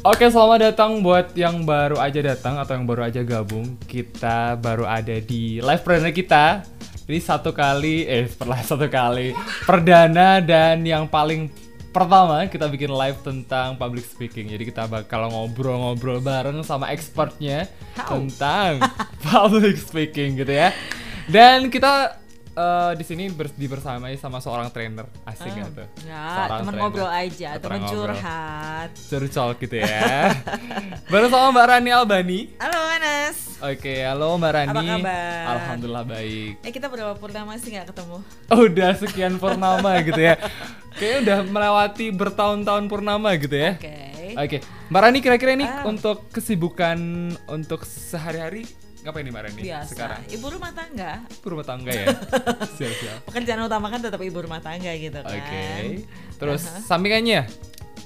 Oke, selamat datang buat yang baru aja datang atau yang baru aja gabung. Kita baru ada di live perdana kita. Ini satu kali, eh pernah satu kali perdana dan yang paling pertama kita bikin live tentang public speaking. Jadi kita bakal ngobrol-ngobrol bareng sama expertnya How? tentang public speaking gitu ya. Dan kita eh, di sini ber dibersamai sama seorang trainer nggak tuh? Enggak, Seorang teman ngobrol aja, Teman curhat. Curcol gitu ya. Baru sama Mbak Rani Albani. Halo Anas. Oke, halo Mbak Rani. Apa kabar? Alhamdulillah baik. Eh kita berapa purnama sih nggak ketemu? Oh, udah sekian purnama gitu ya. Kayaknya udah melewati bertahun-tahun purnama gitu ya. Oke. Oke, Mbak Rani kira-kira nih Ah. untuk kesibukan untuk sehari-hari ngapain nih Mbak Rani Biasa. sekarang? Ibu rumah tangga. Rumah tangga ya. Siap-siap. Pekerjaan utama kan tetap ibu rumah tangga gitu kan. Oke. Terus Aha. sampingannya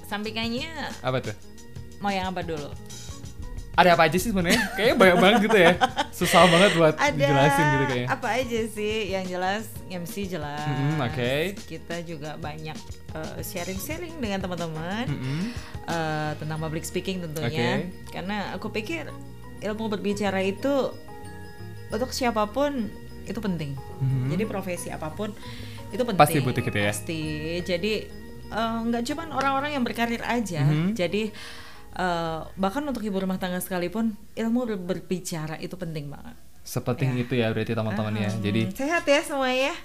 Sampingannya apa tuh? mau yang apa dulu? Ada apa aja sih sebenarnya? Kayaknya banyak banget gitu ya. Susah banget buat Ada dijelasin gitu kayaknya. apa aja sih? Yang jelas MC jelas. Mm-mm, oke. Kita juga banyak eh, sharing-sharing dengan teman-teman. Mm-mm. eh, tentang public speaking tentunya karena aku pikir ilmu berbicara itu untuk siapa pun itu penting Mhm. jadi profesi apa pun itu penting Pasti butuh gitu ya? pasti jadi eh, nggak cuman orang-orang yang berkarir aja Mhm. jadi eh, bahkan untuk ibu rumah tangga sekalipun ilmu ber- berbicara itu penting banget Sepenting Ya. itu ya berarti teman-teman ya. Hmm, Jadi sehat ya semuanya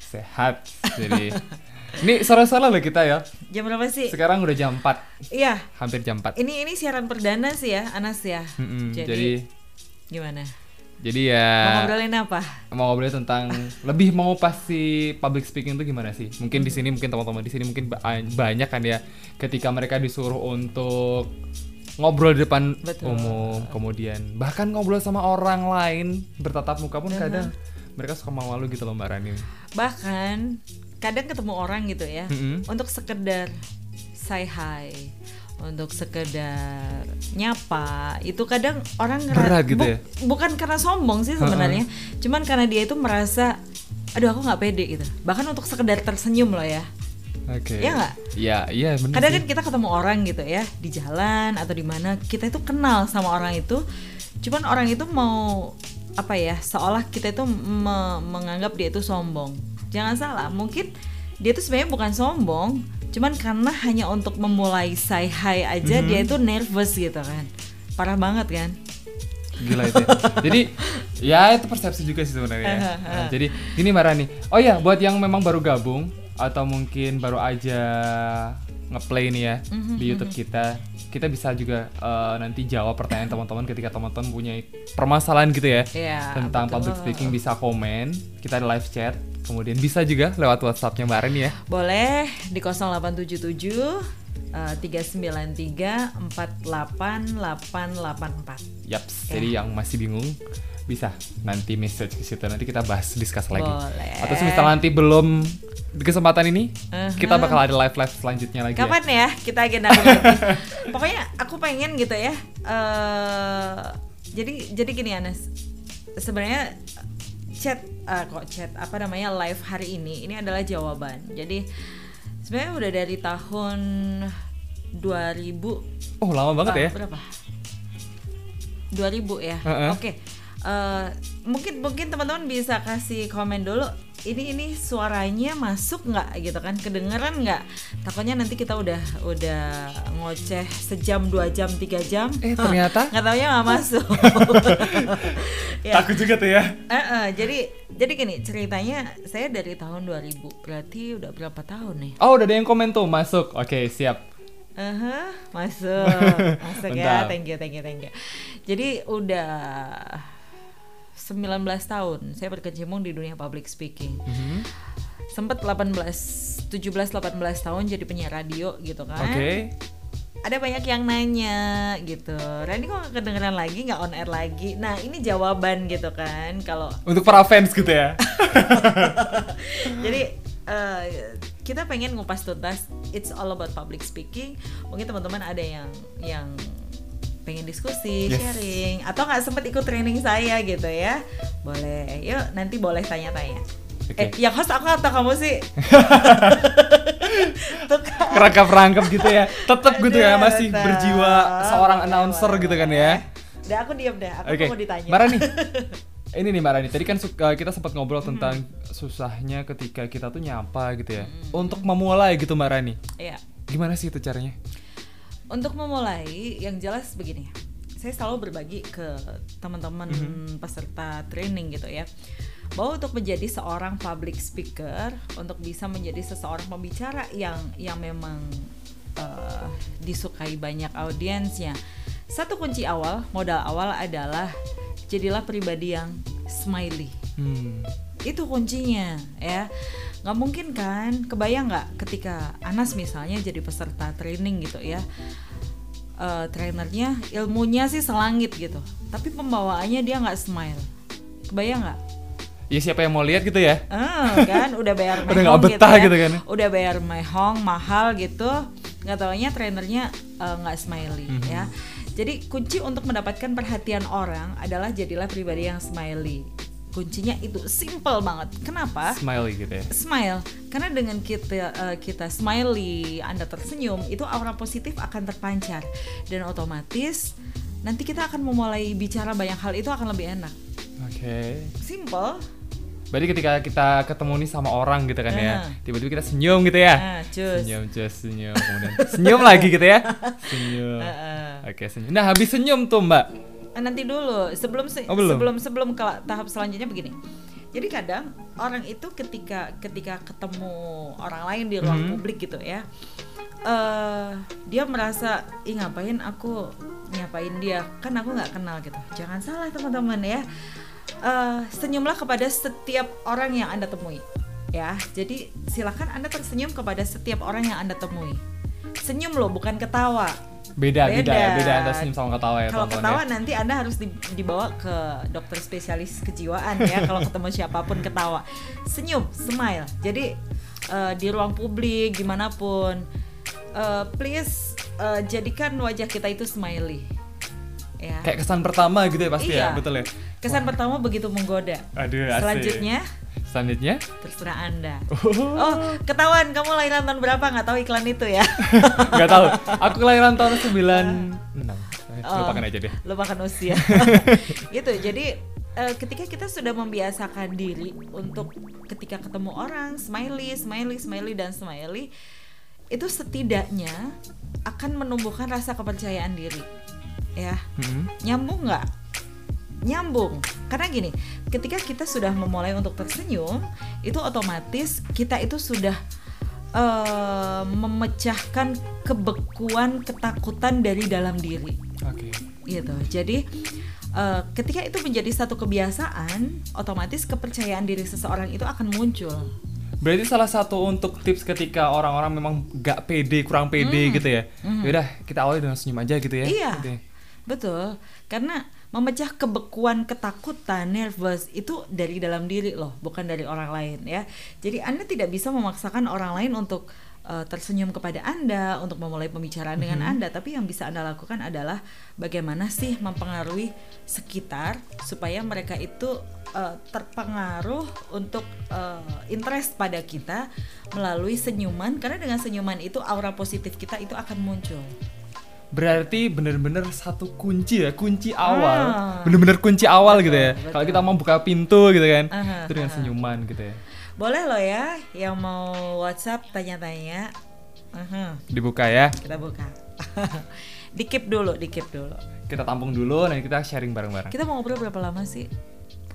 sehat. Jadi ini sore-sore loh kita ya. jam berapa sih Sekarang udah jam 4, iya hampir jam 4. ini ini siaran perdana sih ya Anas ya Mm-mm, jadi, jadi gimana jadi ya mau ngobrolin apa mau ngobrolin tentang lebih mau pasti public speaking itu gimana sih? Mungkin di sini mungkin teman-teman di sini mungkin ba- banyak kan ya ketika mereka disuruh untuk ngobrol di depan Betul. umum, kemudian bahkan ngobrol sama orang lain bertatap muka pun kadang mereka suka malu gitu loh Mbak Rani. bahkan kadang ketemu orang gitu ya Mm-mm. untuk sekedar say hi untuk sekedar nyapa itu kadang orang Berat gitu ya? bukan karena sombong sih sebenarnya cuman karena dia itu merasa aduh aku nggak pede gitu bahkan untuk sekedar tersenyum loh ya Oke. Iya nggak? Iya, iya benar. kadang kan kita ketemu orang gitu ya di jalan atau di mana kita itu kenal sama orang itu cuman orang itu mau apa ya seolah kita itu me- menganggap dia itu sombong jangan salah mungkin dia itu sebenarnya bukan sombong cuman karena hanya untuk memulai say hi aja dia itu nervous gitu kan parah banget kan Gila itu. ya. Jadi ya itu persepsi juga sih sebenarnya. ya. Nah, jadi ini Mbak Rani. Oh ya, buat yang memang baru gabung atau mungkin baru aja ngeplay nih ya Mhm, di YouTube kita, kita bisa juga eh, nanti jawab pertanyaan teman-teman ketika teman-teman punya permasalahan gitu ya Iya, tentang betul. public speaking bisa komen, kita ada live chat, kemudian bisa juga lewat WhatsAppnya Mbak ya. boleh di 0877 eh, 393 48884 Yaps, Ya. jadi yang masih bingung bisa nanti message ke situ nanti kita bahas discuss lagi. Boleh. Atau misalnya nanti belum di kesempatan ini Uh-huh. kita bakal ada live live selanjutnya lagi. ya. Kapan ya kita agenda lagi? Pokoknya aku pengen gitu ya. eh jadi jadi gini Anas. Sebenarnya chat eh, kok chat apa namanya live hari ini ini adalah jawaban. Jadi sebenarnya udah dari tahun 2000 Oh lama banget ya. Berapa? 2000 ya. Heeh. Oke. Eh, mungkin mungkin teman-teman bisa kasih komen dulu ini ini suaranya masuk nggak gitu kan kedengeran nggak takutnya nanti kita udah udah ngoceh sejam dua jam tiga jam Eh, ternyata? nggak taunya nggak masuk ya Takut juga tuh ya. Eh, eh, jadi jadi gini ceritanya saya dari tahun 2000 berarti udah berapa tahun nih Oh udah ada yang komen tuh masuk. Oke siap. Aha, masuk, masuk ya. Thank you, thank you, thank you. Jadi udah 19 tahun saya berkecimpung di dunia public speaking. Mhm. Sempet 18, 17, 18 tahun jadi penyiar radio gitu kan. Oke. Ada banyak yang nanya gitu. Randy kok nggak kedengeran lagi, nggak on air lagi. Nah ini jawaban gitu kan. Kalau Untuk para fans gitu ya. jadi eh, kita pengen ngupas tuntas it's all about public speaking mungkin teman-teman ada yang yang pengen diskusi Yes. sharing atau nggak sempet ikut training saya gitu ya boleh yuk nanti boleh tanya-tanya Oke. eh yang host aku atau kamu sih kerangkap rangkap gitu ya tetap gitu ya masih tetap. berjiwa seorang announcer gitu kan ya Udah aku diam deh, aku Oke, mau ditanya. Mbak Rani. Ini nih Mbak Rani, tadi kan suka, kita sempat ngobrol tentang susahnya ketika kita tuh nyapa gitu ya. Untuk memulai gitu Mbak Rani. Iya. Gimana sih itu caranya? Untuk memulai, yang jelas begini. Saya selalu berbagi ke teman-teman peserta training gitu ya. Bahwa untuk menjadi seorang public speaker, untuk bisa menjadi seseorang pembicara yang yang memang eh, disukai banyak audiensnya. Satu kunci awal, modal awal adalah jadilah pribadi yang smiley Hmm. itu kuncinya ya nggak mungkin kan kebayang nggak ketika Anas misalnya jadi peserta training gitu ya Eh, trainernya ilmunya sih selangit gitu tapi pembawaannya dia nggak smile kebayang nggak Ya siapa yang mau lihat gitu ya? Ah, kan udah bayar Udah nggak betah ya. gitu kan. udah bayar mehong mahal gitu nggak taunya trainernya eh, nggak smiley Mhm. ya jadi kunci untuk mendapatkan perhatian orang adalah jadilah pribadi yang smiley kuncinya itu simple banget kenapa Smiley gitu ya. smile karena dengan kita eh, kita smiley anda tersenyum itu aura positif akan terpancar dan otomatis nanti kita akan memulai bicara banyak hal itu akan lebih enak Oke. simple Berarti ketika kita ketemu nih sama orang gitu kan ya, Ah. tiba-tiba kita senyum gitu ya. nah cus Senyum, cus, senyum, kemudian senyum lagi gitu ya. Senyum. Heeh. Oke, senyum. Nah, habis senyum tuh, Mbak. Eh, nanti dulu. Sebelum se- Oh, belum? sebelum sebelum ke tahap selanjutnya begini. Jadi kadang orang itu ketika ketika ketemu orang lain di ruang Mhm. publik gitu ya eh dia merasa ih ngapain aku nyapain dia? Kan aku nggak kenal gitu. Jangan salah teman-teman ya. Eh, senyumlah kepada setiap orang yang anda temui ya. Jadi silakan anda tersenyum kepada setiap orang yang anda temui senyum loh bukan ketawa Beda, beda, Beda. beda antara senyum sama ketawa ya, kalau ketawa ya. nanti anda harus di- dibawa ke dokter spesialis kejiwaan ya kalau ketemu siapa pun ketawa senyum smile jadi eh, di ruang publik di mana pun eh, please eh, jadikan wajah kita itu smiley ya Kayak kesan pertama gitu ya pasti Iya. ya, betul ya. kesan pertama begitu menggoda Aduh, asik. selanjutnya Selanjutnya? terserah anda oh ketahuan kamu lahiran tahun berapa nggak tahu iklan itu ya Gak tahu. Aku kelahiran tahun 96. Eh, Oh. Lupakan aja deh. lupakan usia gitu jadi eh, ketika kita sudah membiasakan diri untuk ketika ketemu orang smiley smiley smiley dan smiley itu setidaknya akan menumbuhkan rasa kepercayaan diri ya Mhm. nyambung nggak nyambung karena gini ketika kita sudah memulai untuk tersenyum itu otomatis kita itu sudah eh, memecahkan kebekuan ketakutan dari dalam diri Oke. gitu jadi eh, ketika itu menjadi satu kebiasaan otomatis kepercayaan diri seseorang itu akan muncul Berarti salah satu untuk tips ketika orang-orang memang gak pede, kurang pede gitu ya. Yaudah, kita awali dengan senyum aja gitu ya. Iya. Gitu ya. Betul, karena memecah kebekuan ketakutan, nervous itu dari dalam diri loh, bukan dari orang lain ya. Jadi Anda tidak bisa memaksakan orang lain untuk eh, tersenyum kepada Anda, untuk memulai pembicaraan dengan Anda, tapi yang bisa Anda lakukan adalah bagaimana sih mempengaruhi sekitar supaya mereka itu eh, terpengaruh untuk eh, interest pada kita melalui senyuman karena dengan senyuman itu aura positif kita itu akan muncul. Berarti bener-bener satu kunci ya, kunci awal. Ah. Bener-bener kunci awal gitu ya. Kalau kita mau buka pintu gitu kan. Aha, itu dengan aha. senyuman gitu ya. Boleh loh ya yang mau WhatsApp tanya-tanya. Aha, Dibuka ya. kita buka. di keep dulu, di keep dulu. Kita tampung dulu dan kita sharing bareng-bareng. Kita mau ngobrol berapa lama sih?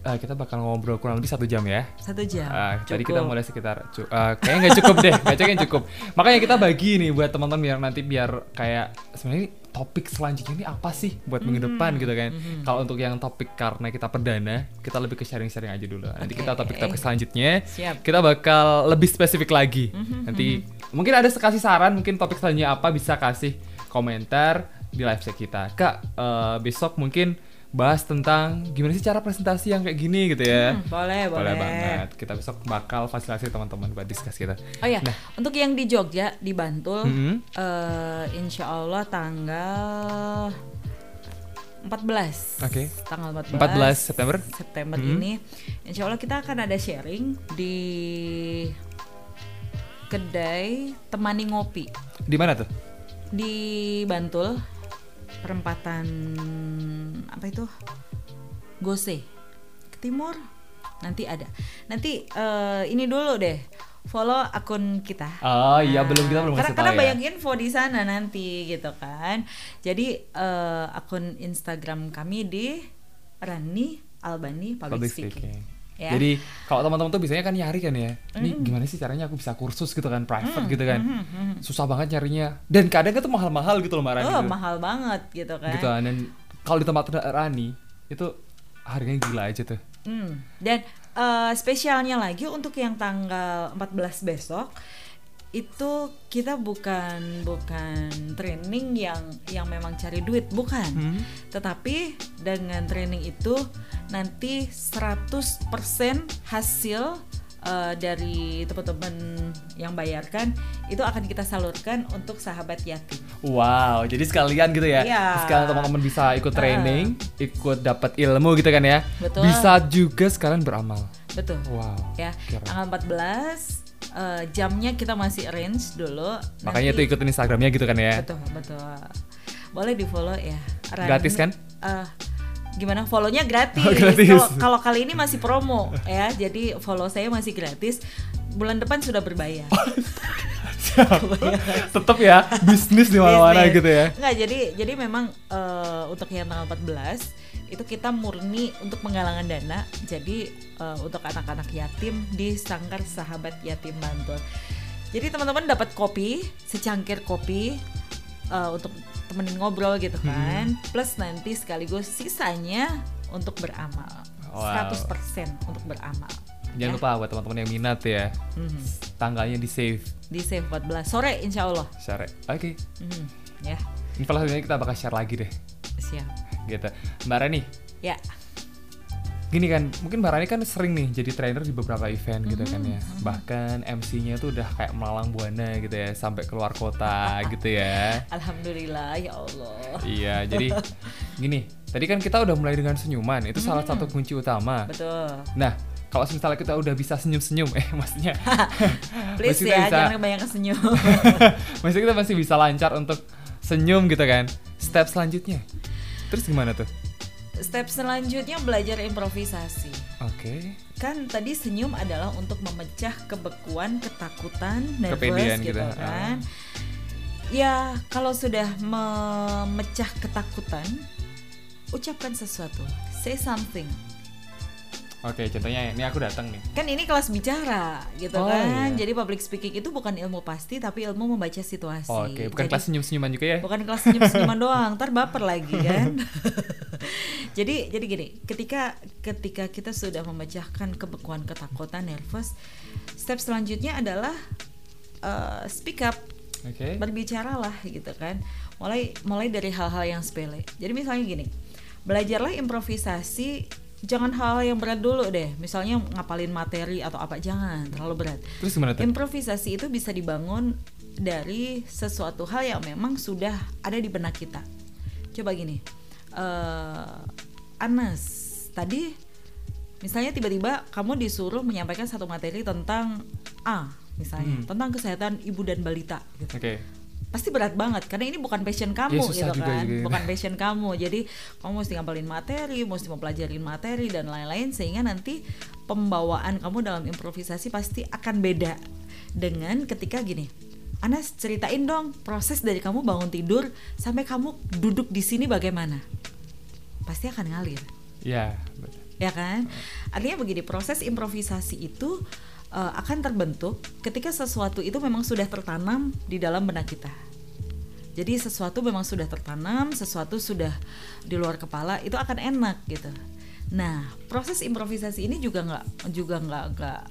Eh, kita bakal ngobrol kurang lebih satu jam ya. Satu jam. Ah, tadi Cukup. kita mulai sekitar ah, kayaknya nggak cukup deh, nggak cukup cukup. Makanya kita bagi nih buat teman-teman biar nanti biar kayak sebenarnya topik selanjutnya ini apa sih buat minggu Hmm, depan gitu kan. Kalau untuk yang topik karena kita perdana, kita lebih ke sharing-sharing aja dulu. Nanti kita topik-topik selanjutnya Siap. kita bakal lebih spesifik lagi. Hmm, Nanti mungkin ada kasih saran, mungkin topik selanjutnya apa bisa kasih komentar di live chat kita. Kak, eh, besok mungkin bahas tentang gimana sih cara presentasi yang kayak gini gitu ya. Hmm, boleh, Boleh boleh. banget. Kita besok bakal fasilitasi teman-teman buat diskus kita. Oh ya, Nah. untuk yang di Jogja, di Bantul, Mhm. eh, insya Allah tanggal 14. Oke. Tanggal 14. 14 September. September Mhm. ini, insya Allah kita akan ada sharing di kedai temani ngopi Di mana tuh? di Bantul perempatan apa itu? Gose. Ke timur? Nanti ada. Nanti eh, ini dulu deh. Follow akun kita. Oh iya, belum kita belum karena, kasih karena tahu ya. banyak info di sana nanti gitu kan. Jadi eh, akun Instagram kami di Rani Albani Public, Public Speaking, speaking. Ya. Jadi kalau teman-teman tuh biasanya kan nyari kan ya, ini gimana sih caranya aku bisa kursus gitu kan, private gitu kan, susah banget nyarinya. Dan kadang itu mahal-mahal gitu loh Mbak Rani. oh tuh. mahal banget gitu kan Gitu kan. Dan kalau di tempat Rani itu harganya gila aja tuh. Hmm, Dan eh, spesialnya lagi untuk yang tanggal 14 besok itu kita bukan bukan training yang yang memang cari duit bukan. Hmm. Tetapi dengan training itu nanti 100% hasil eh, dari teman-teman yang bayarkan itu akan kita salurkan untuk sahabat yatim. Wow, jadi sekalian gitu ya. Iya. Sekalian teman-teman bisa ikut training, ikut dapat ilmu gitu kan ya. Betul. Bisa juga sekalian beramal. Betul. Wow. ya keren. tanggal 14 eh, jamnya kita masih arrange dulu. Makanya Nanti- tuh ikutin Instagramnya gitu kan ya. betul betul. Boleh di follow ya. Rani- Gratis kan? eh, gimana? Follownya gratis. Oh, gratis. Kalau kali ini masih promo ya. Jadi follow saya masih gratis. Bulan depan sudah berbayar Tetap ya bisnis di mana-mana gitu ya. Nggak, jadi jadi memang eh, untuk yang tanggal 14 itu kita murni untuk penggalangan dana. Jadi eh, untuk anak-anak yatim di Sangkar Sahabat Yatim Bantul. Jadi teman-teman dapat kopi, secangkir kopi eh, untuk temenin ngobrol gitu Hmm. kan. Plus nanti sekaligus sisanya untuk beramal. Wow. 100% untuk beramal. Jangan Ya. lupa buat teman-teman yang minat ya. Mhm. Tanggalnya di save. Di save 14 sore insya Allah. Share. Oke. Mhm. Ya, Info selanjutnya kita bakal share lagi deh. siap. Gitu. Mbak Rani, Ya. gini kan, mungkin Mbak Rani kan sering nih jadi trainer di beberapa event gitu kan Mm-hmm. ya. Bahkan MC-nya tuh udah kayak melalang buana gitu ya, sampai keluar kota gitu ya. Alhamdulillah ya Allah. Iya, jadi gini, tadi kan kita udah mulai dengan senyuman, itu salah satu kunci utama. Betul. Nah, kalau misalnya kita udah bisa senyum-senyum, eh maksudnya, Please Masih ya, bisa. jangan kebanyakan senyum. maksudnya kita masih bisa lancar untuk senyum gitu kan. Step selanjutnya, terus gimana tuh? Step selanjutnya belajar improvisasi. Oke, Kan tadi senyum adalah untuk memecah kebekuan, ketakutan, nervous Kepedean gitu gitu, kan. Ya, kalau sudah memecah ketakutan, ucapkan sesuatu. Say something. Oke. Contohnya ini aku datang nih. Kan ini kelas bicara gitu Oh, kan. iya. Jadi public speaking itu bukan ilmu pasti tapi ilmu membaca situasi. Oke, bukan Jadi- kelas senyum-senyuman juga ya? bukan kelas senyum-senyuman doang ntar baper lagi kan jadi jadi gini ketika ketika kita sudah memecahkan kebekuan ketakutan nervous step selanjutnya adalah uh, speak up Oke. berbicaralah gitu kan mulai mulai dari hal-hal yang sepele jadi misalnya gini belajarlah improvisasi jangan hal yang berat dulu deh misalnya ngapalin materi atau apa jangan terlalu berat Terus gimana tuh? Improvisasi itu bisa dibangun dari sesuatu hal yang memang sudah ada di benak kita. Coba gini, eh Anas, tadi misalnya tiba-tiba kamu disuruh menyampaikan satu materi tentang A, misalnya Hmm. tentang kesehatan ibu dan balita. Gitu. Oke. Pasti berat banget karena ini bukan passion kamu Iya, susah gitu juga kan, juga. bukan passion kamu. Jadi kamu mesti ngapalin materi, mesti mempelajarin materi dan lain-lain sehingga nanti pembawaan kamu dalam improvisasi pasti akan beda dengan ketika gini. Anas ceritain dong proses dari kamu bangun tidur sampai kamu duduk di sini bagaimana? Pasti akan ngalir Iya. betul. ya kan? Artinya begini, proses improvisasi itu uh, akan terbentuk ketika sesuatu itu memang sudah tertanam di dalam benak kita. Jadi sesuatu memang sudah tertanam, sesuatu sudah di luar kepala, itu akan enak gitu. Nah, proses improvisasi ini juga nggak juga nggak nggak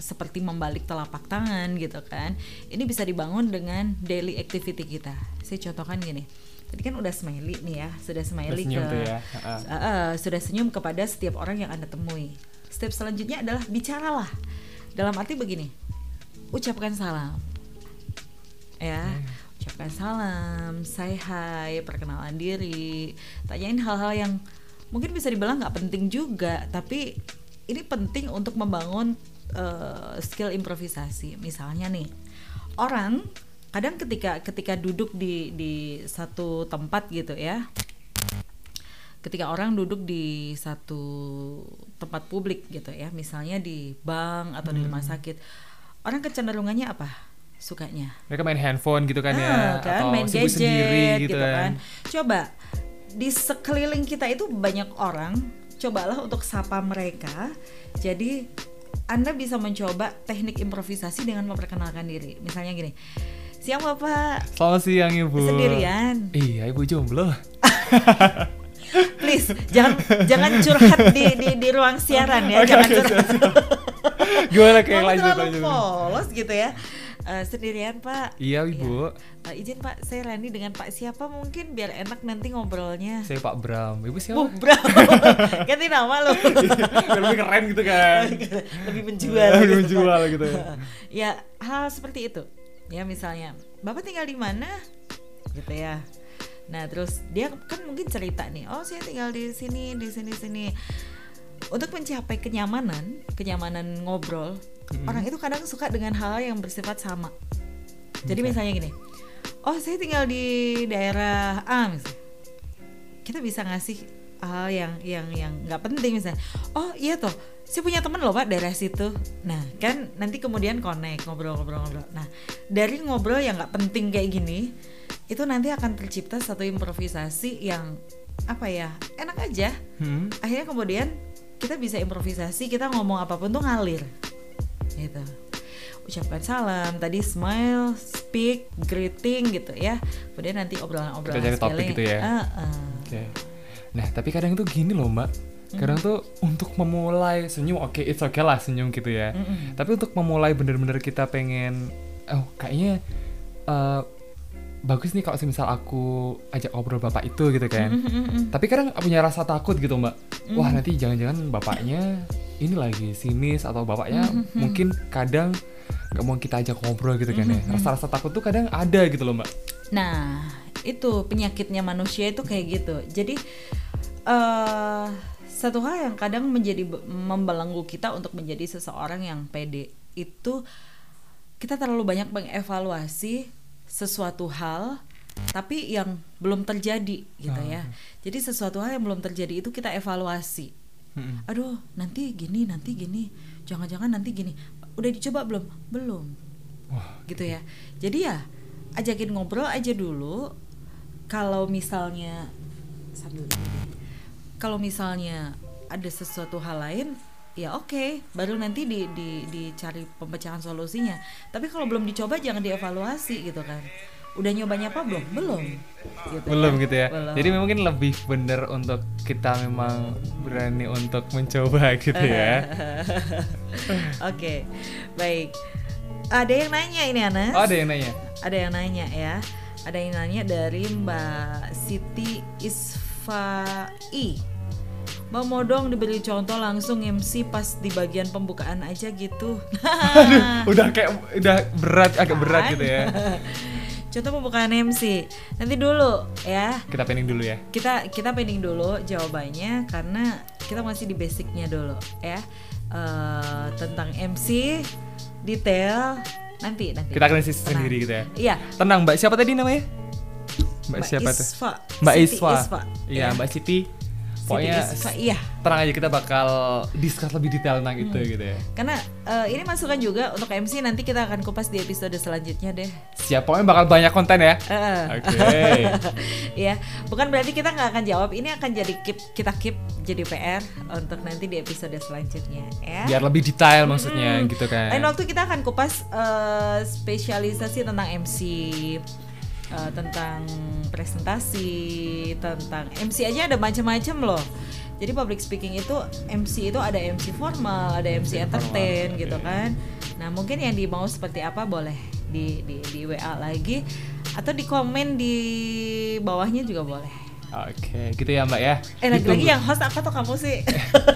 seperti membalik telapak tangan gitu kan. Ini bisa dibangun dengan daily activity kita. Saya contohkan gini. Tadi kan udah smiley nih ya, sudah smiley senyum ke ya. Uh, uh, sudah senyum kepada setiap orang yang Anda temui. Step selanjutnya adalah bicaralah. Dalam arti begini, ucapkan salam. Ya, ucapkan salam, say hi, perkenalan diri, tanyain hal-hal yang mungkin bisa dibilang nggak penting juga, tapi ini penting untuk membangun uh, skill improvisasi. Misalnya nih, orang kadang ketika ketika duduk di di satu tempat gitu ya ketika orang duduk di satu tempat publik gitu ya misalnya di bank atau di rumah Hmm. sakit orang kecenderungannya apa sukanya Mereka main handphone gitu kan ya Ah, kan atau main sibuk gadget sendiri gitu, gitu, kan. Coba di sekeliling kita itu banyak orang, cobalah untuk sapa mereka. Jadi Anda bisa mencoba teknik improvisasi dengan memperkenalkan diri. Misalnya gini. Siang Bapak, Selamat siang Ibu. sendirian. Iya, Ibu jomblo. Please, jangan jangan curhat di di, di ruang siaran ya, Oke, jangan oke, curhat. Gimana kayak Kamu lanjut terlalu lanjut. polos gitu ya. Eh, sendirian Pak. Iya, Ibu. Iya. Eh, izin Pak, saya Rani dengan Pak siapa mungkin biar enak nanti ngobrolnya. Saya Pak Bram. Ibu siapa? Bu, bro, ganti nama lo. Biar lebih keren gitu kan. Lebih menjual. Lebih gitu menjual gitu ya. ya, hal seperti itu. Ya misalnya, Bapak tinggal di mana? Gitu ya. Nah, terus dia kan mungkin cerita nih, oh saya tinggal di sini, di sini, sini. Untuk mencapai kenyamanan, kenyamanan ngobrol, orang itu kadang suka dengan hal yang bersifat sama. Jadi Oke. misalnya gini, oh saya tinggal di daerah A misalnya kita bisa ngasih hal yang yang yang nggak penting misalnya oh iya toh saya punya temen loh pak daerah situ nah kan nanti kemudian connect ngobrol-ngobrol-ngobrol nah dari ngobrol yang nggak penting kayak gini itu nanti akan tercipta satu improvisasi yang apa ya enak aja Hmm. akhirnya kemudian kita bisa improvisasi kita ngomong apa pun tuh ngalir gitu ucapkan salam tadi smile speak greeting gitu ya kemudian nanti obrolan-obrolan Kita cari topik gitu ya. Ah, ah. Oke. Nah, tapi kadang tuh gini loh, Mbak. Kadang tuh untuk memulai senyum oke, it's okay lah senyum gitu ya. Mm-mm. Tapi untuk memulai bener-bener kita pengen oh kayaknya eh, bagus nih kalau misal aku ajak ngobrol bapak itu gitu kan. Mm-mm-mm. Tapi kadang punya rasa takut gitu, Mbak. Wah, nanti jangan-jangan bapaknya ini lagi sinis atau bapaknya mungkin kadang nggak mau kita ajak ngobrol gitu kan ya. Rasa-rasa takut tuh kadang ada gitu loh, Mbak. Nah, itu penyakitnya manusia itu kayak gitu. Jadi eh satu hal yang kadang menjadi be- membelenggu kita untuk menjadi seseorang yang pede itu kita terlalu banyak mengevaluasi sesuatu hal tapi yang belum terjadi gitu ya. Jadi sesuatu hal yang belum terjadi itu kita evaluasi. Mm-mm. Aduh, nanti gini, nanti gini. Jangan-jangan nanti gini. Udah dicoba belum? Belum Wah, gitu ya jadi ya ajakin ngobrol aja dulu kalau misalnya sambil kalau misalnya ada sesuatu hal lain ya oke. Baru nanti di, di dicari pemecahan solusinya. Tapi kalau belum dicoba jangan dievaluasi gitu kan. Udah nyobanya apa belum? Belum. Gitu belum gitu ya. Belum. Jadi mungkin lebih bener untuk kita memang berani untuk mencoba gitu ya. oke baik. Ada yang nanya ini Anas? Oh, ada yang nanya. ada yang nanya ya. Ada yang nanya dari Mbak Siti Isfai Bang Modong diberi contoh langsung MC pas di bagian pembukaan aja gitu Udah kayak udah berat agak berat gitu ya. Contoh pembukaan MC Nanti dulu ya Kita pending dulu ya. kita kita pending dulu jawabannya karena kita masih di basicnya dulu ya Eh, tentang MC detail nanti nanti Kita akan sendiri gitu ya. iya Tenang, Mbak. Siapa tadi namanya? Mbak, siapa tuh? Isfa. Mbak Siti Isfa. Iya, Mbak Siti. Pokoknya iya tenang aja kita bakal discuss lebih detail tentang itu Hmm. gitu ya. karena eh, ini masukan juga untuk MC nanti kita akan kupas di episode selanjutnya deh Siap, pokoknya bakal banyak konten ya. Eh. Oke. ya bukan berarti kita nggak akan jawab ini akan jadi keep kita keep jadi PR untuk nanti di episode selanjutnya ya Biar lebih detail maksudnya Hmm. gitu kan. Lain waktu kita akan kupas eh, spesialisasi tentang MC, eh, tentang presentasi, tentang MC aja ada macam-macam loh. Jadi public speaking itu MC itu ada MC formal, ada MC, MC entertain formal, gitu kan. Nah mungkin yang dimau seperti apa boleh di di, di WA lagi atau di komen di bawahnya juga boleh. Oke, gitu ya Mbak ya. Eh lagi-lagi yang host apa tuh kamu sih?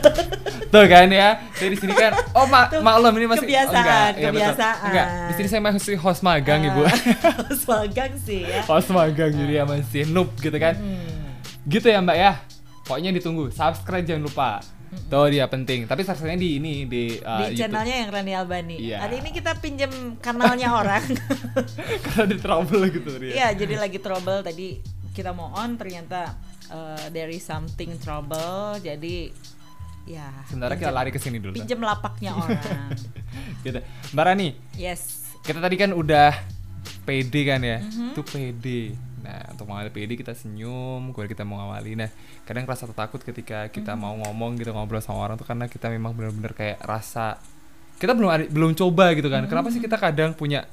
Tuh kan ya. Jadi di sini kan oh mak maklum ini masih kebiasaan, enggak, iya, betul. kebiasaan. Enggak, di sini saya masih host magang Ibu. Ah, host magang sih ya. host magang jadi ya masih noob gitu kan. Hmm. Gitu ya Mbak ya. Pokoknya ditunggu. Subscribe jangan lupa. Tuh dia penting. Tapi saksinya di ini di, uh, di channelnya yang Rani Albani. Iya. Hari ini kita pinjem kanalnya orang. Karena di trouble gitu dia. Iya, jadi lagi trouble tadi kita mau on ternyata uh, there is something trouble. Jadi ya Sebenarnya kita pinjem- lari ke sini dulu. Pinjem lapaknya orang. gitu. Mbak Rani, yes. kita tadi kan udah pede kan ya Mhm. itu pede nah untuk mengawali pede kita senyum kemudian kita mau ngawali nah kadang rasa takut ketika kita Mhm. mau ngomong gitu ngobrol sama orang tuh karena kita memang benar-benar kayak rasa kita belum ada- belum coba gitu kan kenapa Mhm. sih kita kadang punya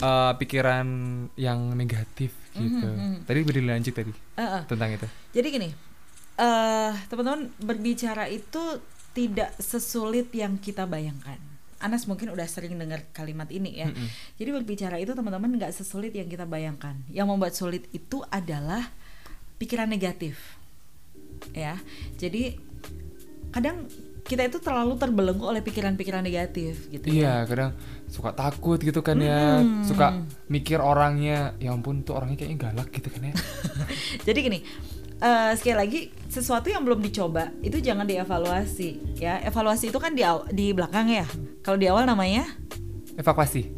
uh, pikiran yang negatif gitu Mhm. tadi beri lanjut tadi Uh-uh. tentang itu Jadi gini, eh teman-teman berbicara itu tidak sesulit yang kita bayangkan. Anas mungkin udah sering dengar kalimat ini ya. Mm-mm. Jadi berbicara itu teman-teman nggak sesulit yang kita bayangkan. Yang membuat sulit itu adalah pikiran negatif, ya. Jadi kadang kita itu terlalu terbelenggu oleh pikiran-pikiran negatif gitu iya ya. kadang suka takut gitu kan ya Mm. suka mikir orangnya ya ampun tuh orangnya kayaknya galak gitu kan ya Jadi gini, eh, sekali lagi sesuatu yang belum dicoba itu jangan dievaluasi ya. Evaluasi itu kan di di belakang ya. Kalau di awal namanya, evakuasi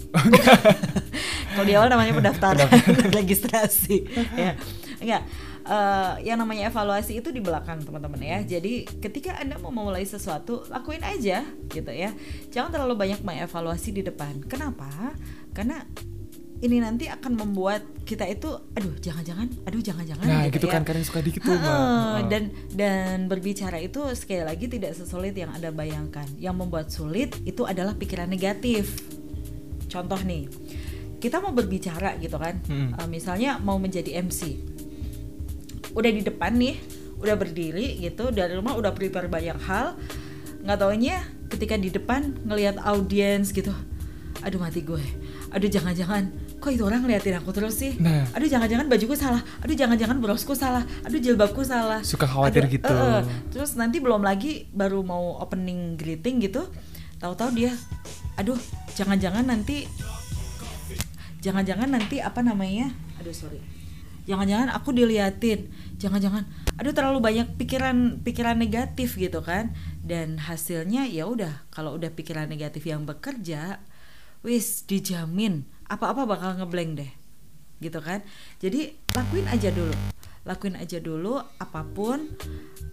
kalau di awal namanya pendaftaran registrasi ya. Enggak. Eh, yang namanya evaluasi itu di belakang teman-teman ya. Jadi ketika anda mau memulai sesuatu, lakuin aja gitu ya. Jangan terlalu banyak mengevaluasi di depan. Kenapa? Karena ini nanti akan membuat kita itu, aduh jangan-jangan, aduh jangan-jangan. Nah gitu gitu ya. kan kadang suka dikit tuh mbak dan dan berbicara itu sekali lagi tidak sesulit yang anda bayangkan. Yang membuat sulit itu adalah pikiran negatif. Contoh nih, kita mau berbicara gitu kan, Hmm. Eh, misalnya mau menjadi MC, udah di depan nih, udah berdiri gitu dari rumah udah prepare banyak hal, nggak taunya ketika di depan ngelihat audiens gitu, aduh mati gue, aduh jangan-jangan. Kok itu orang ngeliatin aku terus sih, Nah. aduh jangan-jangan bajuku salah, aduh jangan-jangan brosku salah, aduh jilbabku salah, Suka khawatir Aduh, gitu. eh. Terus nanti belum lagi baru mau opening greeting gitu, tahu-tahu dia, aduh jangan-jangan nanti, jangan-jangan nanti apa namanya, aduh sorry, jangan-jangan aku diliatin, jangan-jangan, aduh terlalu banyak pikiran pikiran negatif gitu kan, dan hasilnya ya udah kalau udah pikiran negatif yang bekerja, wis dijamin apa-apa bakal ngeblank deh gitu kan. Jadi lakuin aja dulu. Lakuin aja dulu apa pun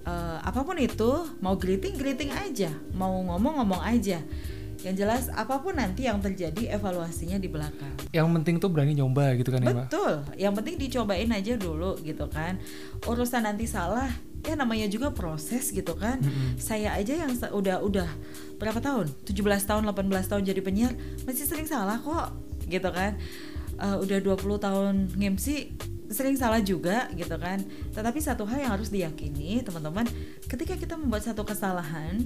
eh, apa pun itu mau greeting greeting aja mau ngomong ngomong aja yang jelas apa pun nanti yang terjadi evaluasinya di belakang. Yang penting tuh berani nyoba gitu kan ya mbak? Betul. Yang penting dicobain aja dulu gitu kan. Urusan nanti salah ya namanya juga proses gitu kan. Mm-mm. saya aja yang udah udah berapa tahun? 17 tahun 18 tahun jadi penyiar masih sering salah kok gitu kan. Eh, udah 20 tahun ngemsi sering salah juga gitu kan. Tetapi satu hal yang harus diyakini teman-teman ketika kita membuat satu kesalahan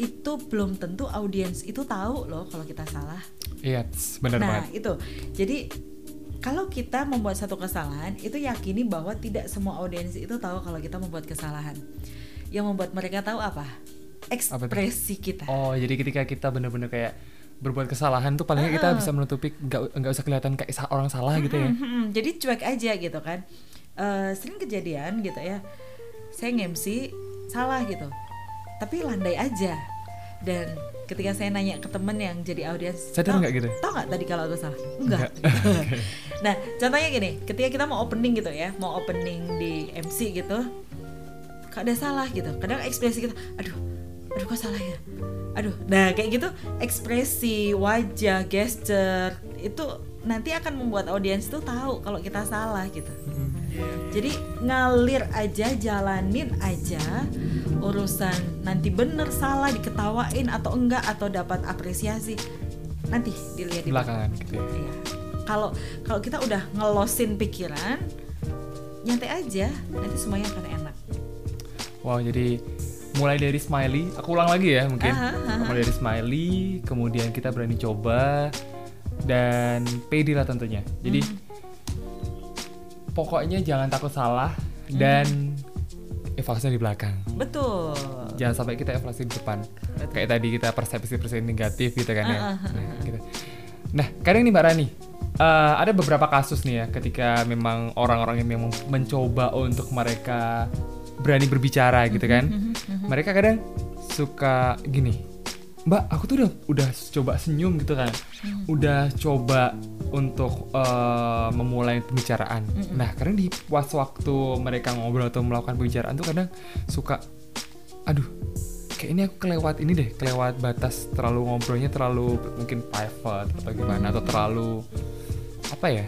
itu belum tentu audiens itu tahu loh kalau kita salah. Iya tss, bener nah banget. itu. Jadi kalau kita membuat satu kesalahan itu yakini bahwa tidak semua audiens itu tahu kalau kita membuat kesalahan. Yang membuat mereka tahu apa? Ekspresi kita. Oh jadi ketika kita bener-bener kayak berbuat kesalahan tuh palingnya kita Ah. bisa menutupi nggak nggak usah kelihatan kayak orang salah gitu ya? Hmm, jadi cuek aja gitu kan. Eh, sering kejadian gitu ya. Saya nge-MC salah gitu. Tapi landai aja dan ketika saya nanya ke temen yang jadi audiens Sadar "Tau- nggak gitu? tau nggak tadi kalau aku salah? Enggak, Enggak. nah contohnya gini ketika kita mau opening gitu ya mau opening di MC gitu kok ada salah? gitu. Kadang ekspresi kita aduh aduh kok salah ya? Aduh. Nah kayak gitu ekspresi wajah gesture itu nanti akan membuat audiens tuh tahu kalau kita salah gitu jadi ngalir aja jalanin aja urusan nanti bener salah diketawain atau enggak atau dapat apresiasi nanti dilihat di belakangan gitu ya Iya. Kalau kalau kita udah ngelosin pikiran, nyantai aja, nanti semuanya akan enak. Wow, jadi mulai dari smiley, aku ulang lagi ya mungkin. Aha, aha. Mulai dari smiley, kemudian kita berani coba dan pede lah tentunya. Jadi Hmm. Pokoknya jangan takut salah dan evaluasi di belakang. Betul. Jangan sampai kita evaluasi di depan. Kayak tadi kita persepsi-persepsi negatif gitu kan ya. Ah, Nah, gitu. Nah, kadang nih Mbak Rani, eh, ada beberapa kasus nih ya ketika memang orang-orang yang memang mencoba untuk mereka berani berbicara gitu kan Mhm, mereka kadang suka gini mbak aku tuh udah udah coba senyum gitu kan Hmm. udah coba untuk eh, memulai pembicaraan Hmm. nah kadang di pas waktu mereka ngobrol atau melakukan pembicaraan tuh kadang suka aduh kayak ini aku kelewat ini deh kelewat batas terlalu ngobrolnya terlalu mungkin private atau gimana atau terlalu apa ya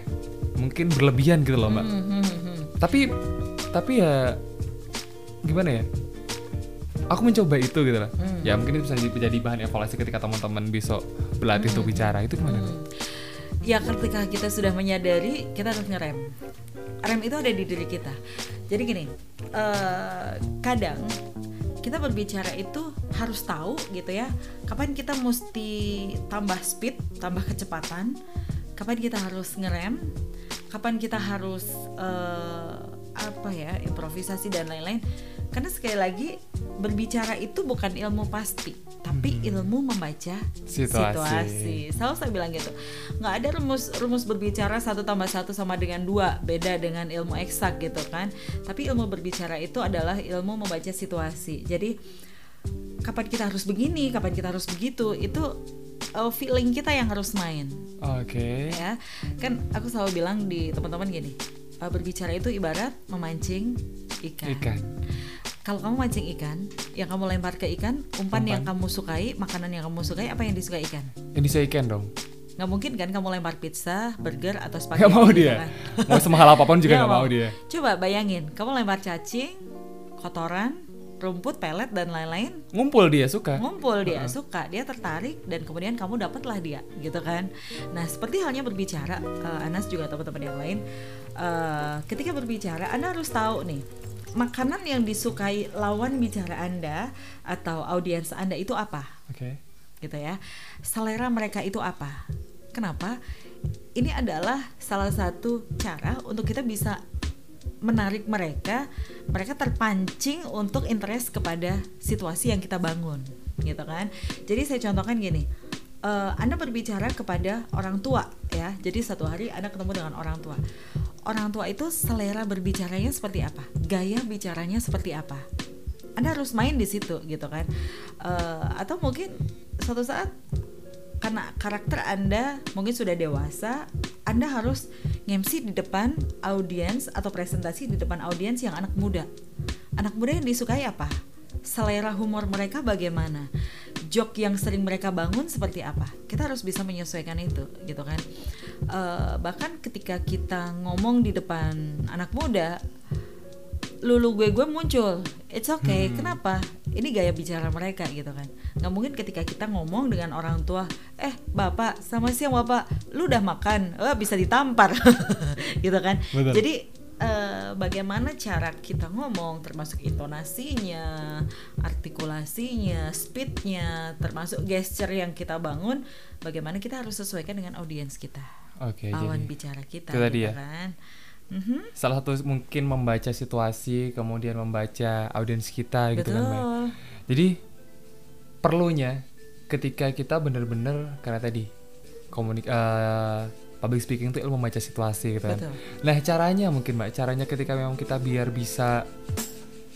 mungkin berlebihan gitu loh mbak Mhm, mhm. tapi tapi ya gimana ya aku mencoba itu gitu lah Hmm. ya mungkin itu bisa jadi- bahan evaluasi ketika teman-teman besok berlatih untuk bicara itu gimana Hmm. Ya ketika kita sudah menyadari kita harus ngerem. Rem itu ada di diri kita. Jadi gini, eh, kadang kita berbicara itu harus tahu gitu ya, kapan kita mesti tambah speed, tambah kecepatan, kapan kita harus ngerem, kapan kita harus eh, apa ya improvisasi dan lain-lain. Karena sekali lagi berbicara itu bukan ilmu pasti, tapi ilmu membaca Situasi. situasi. Selalu saya bilang gitu. Nggak ada rumus rumus berbicara satu tambah satu sama dengan dua, beda dengan ilmu eksak gitu kan. Tapi ilmu berbicara itu adalah ilmu membaca situasi. Jadi kapan kita harus begini, kapan kita harus begitu, itu uh, feeling kita yang harus main oke ya. Kan aku selalu bilang di teman-teman gini, uh, berbicara itu ibarat memancing ikan. ikan Kalau kamu mancing ikan, yang kamu lempar ke ikan, umpan, Umpan. yang kamu sukai, makanan yang kamu sukai, apa yang disukai ikan? ini saya ikan dong nggak mungkin kan kamu lempar pizza, burger atau spaghetti nggak mau gitu dia kan? mau semahal apa pun juga Nggak nggak mau dia Coba bayangin, kamu lempar cacing, kotoran, rumput, pelet dan lain-lain, ngumpul dia suka ngumpul dia suka, dia tertarik dan kemudian kamu dapatlah dia, gitu kan? Nah seperti halnya berbicara, eh, Anas juga teman-teman yang lain, eh, ketika berbicara Anda harus tahu nih makanan yang disukai lawan bicara Anda atau audiens Anda itu apa? oke gitu ya. Selera mereka itu apa? Kenapa? Ini adalah salah satu cara untuk kita bisa menarik mereka, mereka terpancing untuk interest kepada situasi yang kita bangun, gitu kan? Jadi saya contohkan gini, eh, Anda berbicara kepada orang tua, ya. Jadi satu hari Anda ketemu dengan orang tua. Orang tua itu selera berbicaranya seperti apa? Gaya bicaranya seperti apa? Anda harus main di situ gitu kan? Eh, atau mungkin suatu saat karena karakter Anda mungkin sudah dewasa Anda harus ngemsi di depan audiens atau presentasi di depan audiens yang anak muda. Anak muda yang disukai apa? Selera humor mereka bagaimana? Joke yang sering mereka bangun seperti apa? Kita harus bisa menyesuaikan itu gitu kan Eh, bahkan ketika kita ngomong di depan anak muda lulu gue gue muncul it's okay kenapa? Ini gaya bicara mereka gitu kan. Nggak mungkin ketika kita ngomong dengan orang tua eh bapak sama siang bapak lu udah makan? Oh, bisa ditampar. Gitu kan. Betul. jadi eh, bagaimana cara kita ngomong termasuk intonasinya artikulasinya speednya termasuk gesture yang kita bangun bagaimana kita harus sesuaikan dengan audiens kita oke lawan jadi bicara kita itu tadi gitu ya. kan Mhm. salah satu mungkin membaca situasi kemudian membaca audiens kita gitu kan Mbak. betul Jadi perlunya ketika kita bener-bener karena tadi komunik eh, public speaking itu ilmu membaca situasi gitu kan. Betul. Nah caranya mungkin mbak, caranya ketika memang kita biar bisa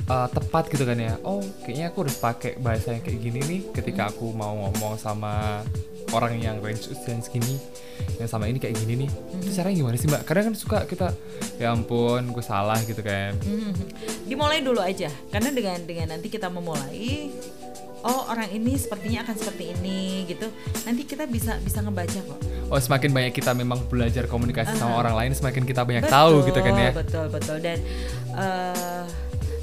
eh, tepat gitu kan ya. Oh kayaknya aku harus pakai bahasa yang kayak gini nih ketika aku mau ngomong sama orang yang range usia segini yang sama ini kayak gini nih. Itu caranya gimana sih mbak? Kadang kan suka kita ya ampun gue salah gitu kan. Hmm, dimulai dulu aja. Karena dengan dengan nanti kita memulai oh orang ini sepertinya akan seperti ini gitu. Nanti kita bisa bisa ngebaca kok. Oh semakin banyak kita memang belajar komunikasi sama Ah. orang lain semakin kita banyak tahu gitu kan ya. betul betul. Dan eh,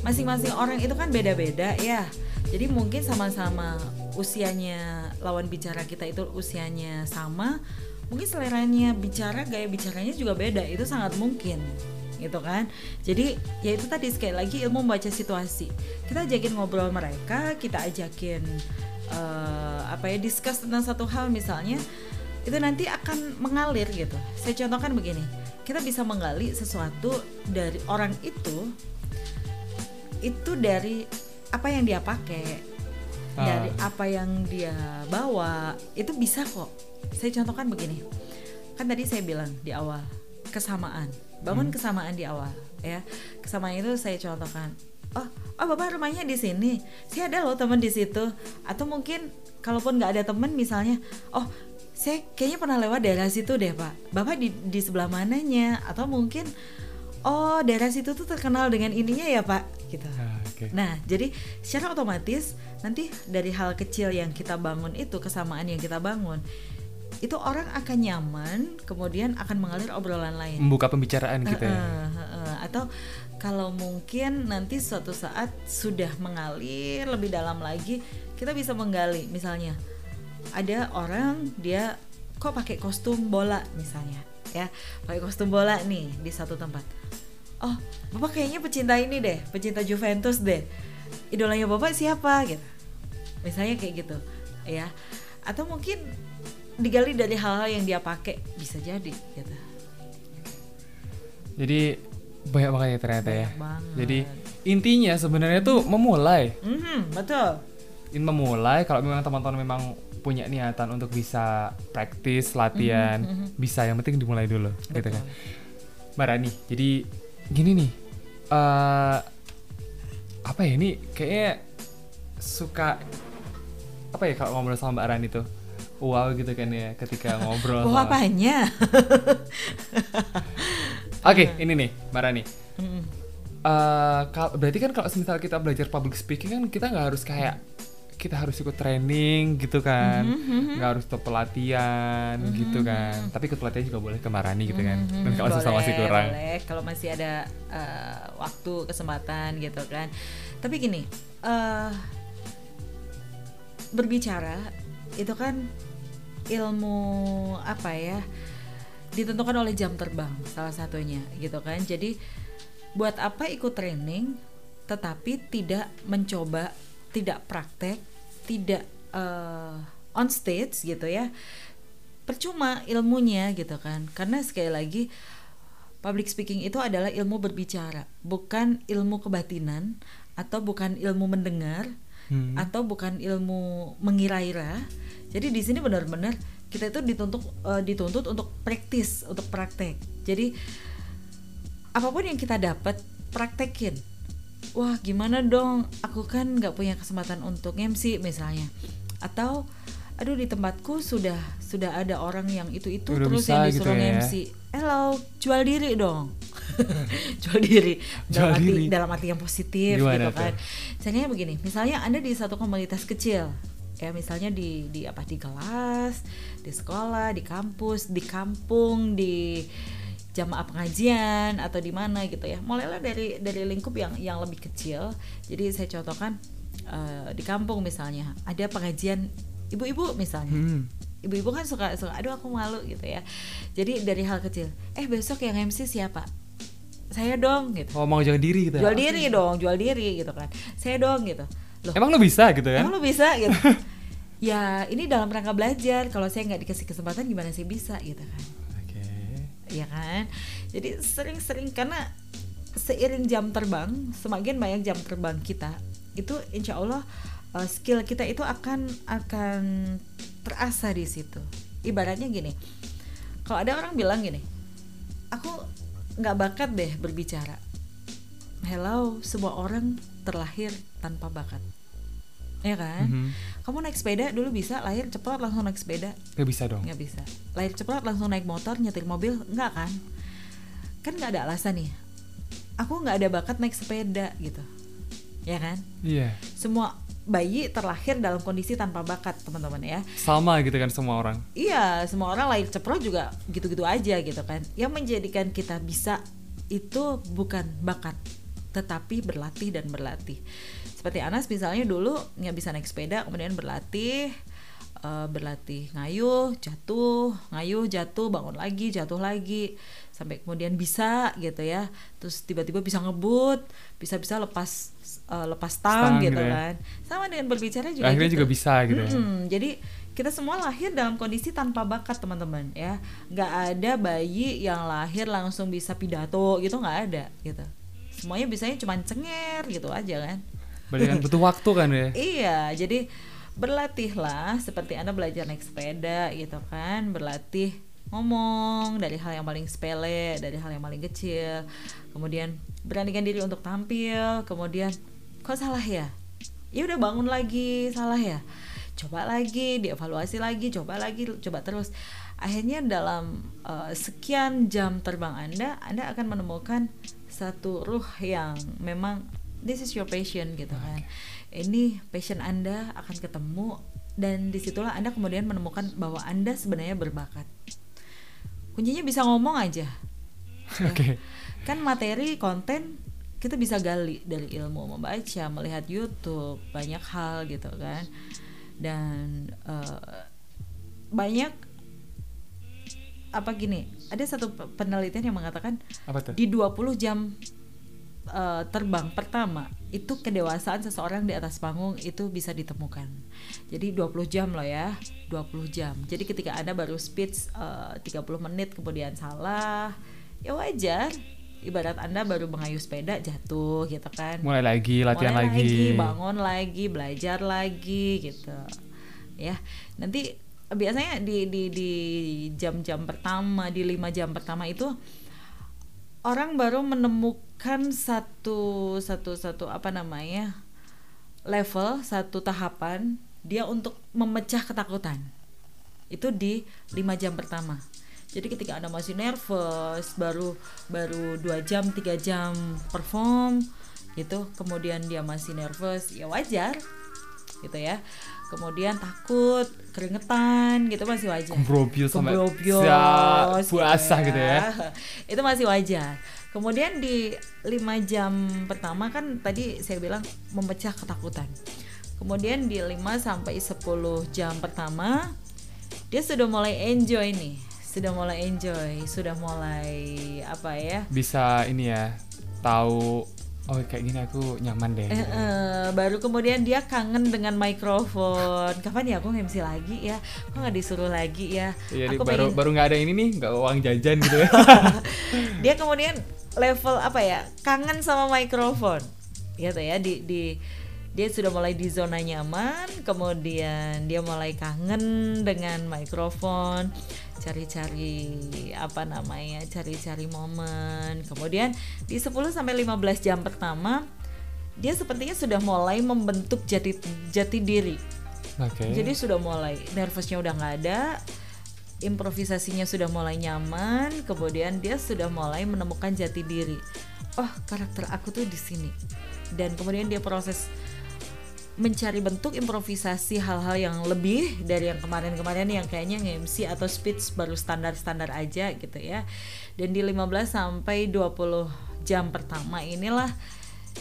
masing-masing orang itu kan beda-beda ya. Jadi mungkin sama-sama usianya lawan bicara kita itu usianya sama mungkin seleranya bicara gaya bicaranya juga beda itu sangat mungkin gitu kan? Jadi ya itu tadi sekali lagi ilmu membaca situasi. Kita ajakin ngobrol mereka kita ajakin eh, apa ya discuss tentang satu hal misalnya itu nanti akan mengalir gitu. Saya contohkan begini kita bisa menggali sesuatu dari orang itu itu dari apa yang dia pakai Ah. dari apa yang dia bawa itu bisa kok saya contohkan begini. Kan tadi saya bilang di awal kesamaan. Bangun kesamaan di awal ya. Kesamaan itu saya contohkan. Oh oh bapak rumahnya di sini. Saya ada loh teman di situ. Atau mungkin kalaupun nggak ada teman misalnya oh saya kayaknya pernah lewat daerah situ deh pak. Bapak di di sebelah mananya? Atau mungkin oh daerah situ tuh terkenal dengan ininya ya pak. Gitu. Ah, oke. Nah, jadi secara otomatis nanti dari hal kecil yang kita bangun itu kesamaan yang kita bangun itu orang akan nyaman, kemudian akan mengalir obrolan lain. Membuka pembicaraan gitu ya. Heeh, heeh. Atau kalau mungkin nanti suatu saat sudah mengalir lebih dalam lagi, kita bisa menggali. Misalnya, ada orang dia kok pakai kostum bola misalnya, ya, pakai kostum bola nih di satu tempat. Oh, bapak kayaknya pecinta ini deh, pecinta Juventus deh. Idolanya bapak siapa gitu? Misalnya kayak gitu, ya. Atau mungkin digali dari hal-hal yang dia pakai bisa jadi gitu. Jadi banyak banget ya ternyata ya. Banyak banget. Jadi intinya sebenarnya tuh memulai. Mhm, betul. In memulai kalau memang teman-teman memang punya niatan untuk bisa praktis latihan, bisa yang penting dimulai dulu gitu kan. Mbak Rani, jadi gini nih. eh apa ya ini kayaknya suka apa ya kalau ngobrol sama Mbak Rani tuh wow gitu kan ya ketika ngobrol sama- apanya? Oke, ini nih, Mbak Rani. Mm-mm. Eh, kal- berarti kan kalau misal kita belajar public speaking kan kita nggak harus kayak kita harus ikut training gitu kan, Mhm, nggak harus ikut pelatihan gitu kan. Tapi ikut pelatihan juga boleh ke Mbak Rani gitu kan. Dan kalau Boleh, susah masih kurang. boleh. Kalau masih ada eh, waktu, kesempatan gitu kan. Tapi gini, eh berbicara itu kan ilmu apa ya? Ditentukan oleh jam terbang salah satunya gitu kan. Jadi buat apa ikut training tetapi tidak mencoba, tidak praktek, tidak eh, on stage gitu ya percuma ilmunya gitu kan karena sekali lagi public speaking itu adalah ilmu berbicara bukan ilmu kebatinan atau bukan ilmu mendengar Hmm. atau bukan ilmu mengira-ira jadi di sini benar-benar kita itu dituntut eh, dituntut untuk praktis untuk praktek. Jadi apa pun yang kita dapat praktekin. Wah gimana dong? Aku kan nggak punya kesempatan untuk MC misalnya. Atau aduh di tempatku sudah sudah ada orang yang itu itu Udah terus bisa yang gitu disuruh ya. MC hello jual diri dong. Jual diri. Dalam Jual arti diri. dalam arti yang positif Gimana gitu kan. Misalnya begini misalnya anda di satu komunitas kecil ya misalnya di di apa di kelas di sekolah di kampus di kampung di jamaah pengajian atau di mana gitu ya mulailah dari dari lingkup yang yang lebih kecil jadi saya contohkan eh, di kampung misalnya ada pengajian ibu-ibu misalnya Hmm. ibu-ibu kan suka suka aduh aku malu gitu ya jadi dari hal kecil eh besok yang MC siapa saya dong gitu Oh, mau jaga diri gitu. ya? jual diri dong jual diri gitu kan saya dong gitu loh Emang lu bisa gitu ya? emang lo bisa gitu ya ini dalam rangka belajar. Kalau saya nggak dikasih kesempatan gimana sih bisa gitu kan? Oke. ya kan? Jadi sering-sering karena seiring jam terbang semakin banyak jam terbang kita itu insya Allah uh, skill kita itu akan akan terasa di situ. Ibaratnya gini kalau ada orang bilang gini aku nggak bakat deh berbicara. Hello semua orang terlahir tanpa bakat ya kan? Mhm. kamu naik sepeda dulu bisa lahir cepat langsung naik sepeda? Gak bisa dong. nggak bisa. Lahir cepat langsung naik motor nyetir mobil? Nggak kan? Kan nggak ada alasan nih. Aku nggak ada bakat naik sepeda gitu. Ya kan? Iya. semua bayi terlahir dalam kondisi tanpa bakat teman-teman ya. Sama gitu kan semua orang. iya semua orang lahir ceprot juga gitu-gitu aja gitu kan. Yang menjadikan kita bisa itu bukan bakat tetapi berlatih dan berlatih seperti Anas misalnya dulu nggak bisa naik sepeda kemudian berlatih eh, berlatih ngayuh jatuh ngayuh jatuh bangun lagi jatuh lagi sampai kemudian bisa gitu ya terus tiba-tiba bisa ngebut bisa-bisa lepas eh, lepas tang gitu gitu ya. kan sama dengan berbicara juga Akhirnya gitu. juga bisa gitu ya. Mm-mm, jadi kita semua lahir dalam kondisi tanpa bakat teman-teman ya nggak ada bayi yang lahir langsung bisa pidato gitu nggak ada gitu semuanya bisanya cuma cenger gitu aja kan Berarti kan butuh waktu kan ya. iya jadi berlatihlah seperti anda belajar naik sepeda gitu kan berlatih ngomong dari hal yang paling sepele, dari hal yang paling kecil. Kemudian beranikan diri untuk tampil, kemudian kok salah ya? Ya udah bangun lagi, salah ya. Coba lagi, dievaluasi lagi, coba lagi, coba terus. Akhirnya dalam uh, sekian jam terbang Anda, Anda akan menemukan satu ruh yang memang this is your passion gitu kan. Ini passion Anda akan ketemu dan di situlah Anda kemudian menemukan bahwa Anda sebenarnya berbakat kuncinya bisa ngomong aja ya. Oke. kan materi konten kita bisa gali dari ilmu membaca melihat YouTube banyak hal gitu kan dan uh, banyak apa gini ada satu pe- penelitian yang mengatakan Apa tuh? di 20 jam uh, terbang pertama itu kedewasaan seseorang di atas panggung itu bisa ditemukan. Jadi 20 jam loh ya, 20 jam. Jadi ketika Anda baru speech uh, 30 menit kemudian salah, ya wajar. Ibarat Anda baru mengayuh sepeda jatuh gitu kan. Mulai lagi latihan Mulai lagi. bangun lagi, belajar lagi gitu. Ya. Nanti biasanya di di di jam-jam pertama, di lima jam pertama itu orang baru menemukan satu satu satu apa namanya level satu tahapan dia untuk memecah ketakutan. Itu di lima jam pertama. Jadi ketika anda masih nervous baru baru dua jam tiga jam perform gitu kemudian dia masih nervous ya wajar gitu ya kemudian takut keringetan gitu masih wajar. Kembrobius sampai Kembrobios, siap, puasa gitu ya. itu masih wajar. Kemudian di lima jam pertama kan tadi saya bilang memecah ketakutan. Kemudian di 5 sampai 10 jam pertama dia sudah mulai enjoy nih. Sudah mulai enjoy sudah mulai apa ya? Bisa ini ya, tahu oh kayak gini aku nyaman deh. Eh, eh, baru kemudian dia kangen dengan mikrofon. Kapan ya aku MC lagi ya? Kok nggak disuruh lagi ya? Iya, di- aku baru pengen- baru nggak ada ini nih, nggak uang jajan gitu ya. dia kemudian level apa ya kangen sama mikrofon gitu ya di di dia sudah mulai di zona nyaman kemudian dia mulai kangen dengan mikrofon cari-cari apa namanya cari-cari momen kemudian di 10 sampai 15 jam pertama dia sepertinya sudah mulai membentuk jati jati diri Oke. jadi sudah mulai nervousnya udah nggak ada, improvisasinya sudah mulai nyaman, kemudian dia sudah mulai menemukan jati diri. Oh karakter aku tuh di sini. Dan kemudian dia proses mencari bentuk improvisasi hal-hal yang lebih dari yang kemarin-kemarin yang kayaknya nge-MC atau speech baru standar-standar aja gitu ya. Dan di 15 sampai 20 jam pertama inilah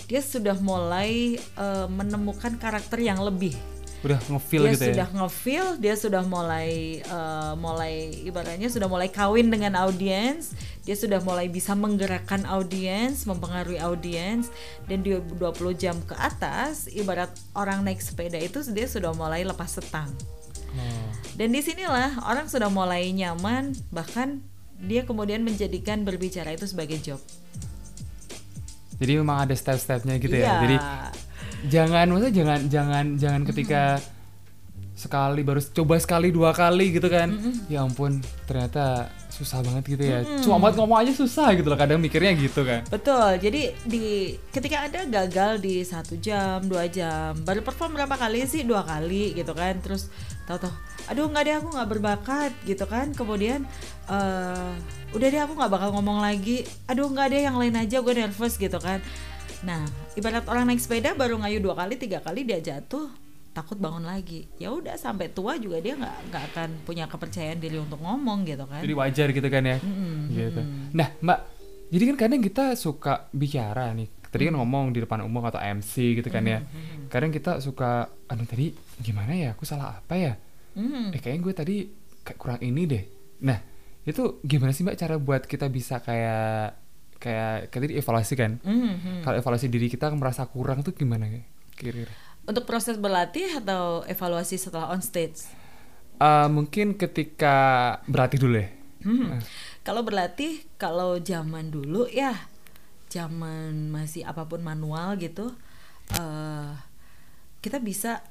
dia sudah mulai eh, menemukan karakter yang lebih Udah ngefeel dia gitu sudah ya. ngefeel dia sudah mulai eh, mulai ibaratnya sudah mulai kawin dengan audiens dia sudah mulai bisa menggerakkan audiens mempengaruhi audiens dan di 20 jam ke atas ibarat orang naik sepeda itu dia sudah mulai lepas setang Oh. dan di sinilah orang sudah mulai nyaman bahkan dia kemudian menjadikan berbicara itu sebagai job Jadi memang ada step-stepnya gitu Iya. ya. Jadi jangan maksudnya jangan jangan jangan ketika sekali baru coba sekali dua kali gitu kan ya ampun ternyata susah banget gitu ya cuma buat ngomong aja susah gitu loh kadang mikirnya gitu kan Betul. Jadi di ketika ada gagal di satu jam, dua jam, baru perform berapa kali sih? Dua kali gitu kan. Terus tahu-tahu, aduh nggak deh aku nggak berbakat gitu kan. Kemudian eh udah deh aku nggak bakal ngomong lagi. Aduh nggak deh yang lain aja gue nervous gitu kan. Nah ibarat orang naik sepeda baru ngayu dua kali, tiga kali dia jatuh takut bangun lagi. Ya udah sampai tua juga dia nggak nggak akan punya kepercayaan diri untuk ngomong gitu kan. Jadi wajar gitu kan ya? Mm-mm, gitu. Nah mbak jadi kan kadang kita suka bicara nih. Tadi kan ngomong di depan umum atau MC gitu kan ya. Kadang kita suka aduh tadi gimana ya? Aku salah apa ya? Mm. eh kayaknya gue tadi kayak kurang ini deh. Nah itu gimana sih mbak cara buat kita bisa kayak kayak tadi evaluasi kan Mhm. kalau evaluasi diri kita merasa kurang tuh gimana kira-kira Untuk proses berlatih atau evaluasi setelah on stage? Eh, mungkin ketika berlatih dulu ya Hmm. Kalau berlatih, kalau zaman dulu ya, zaman masih apa pun manual gitu, eh kita bisa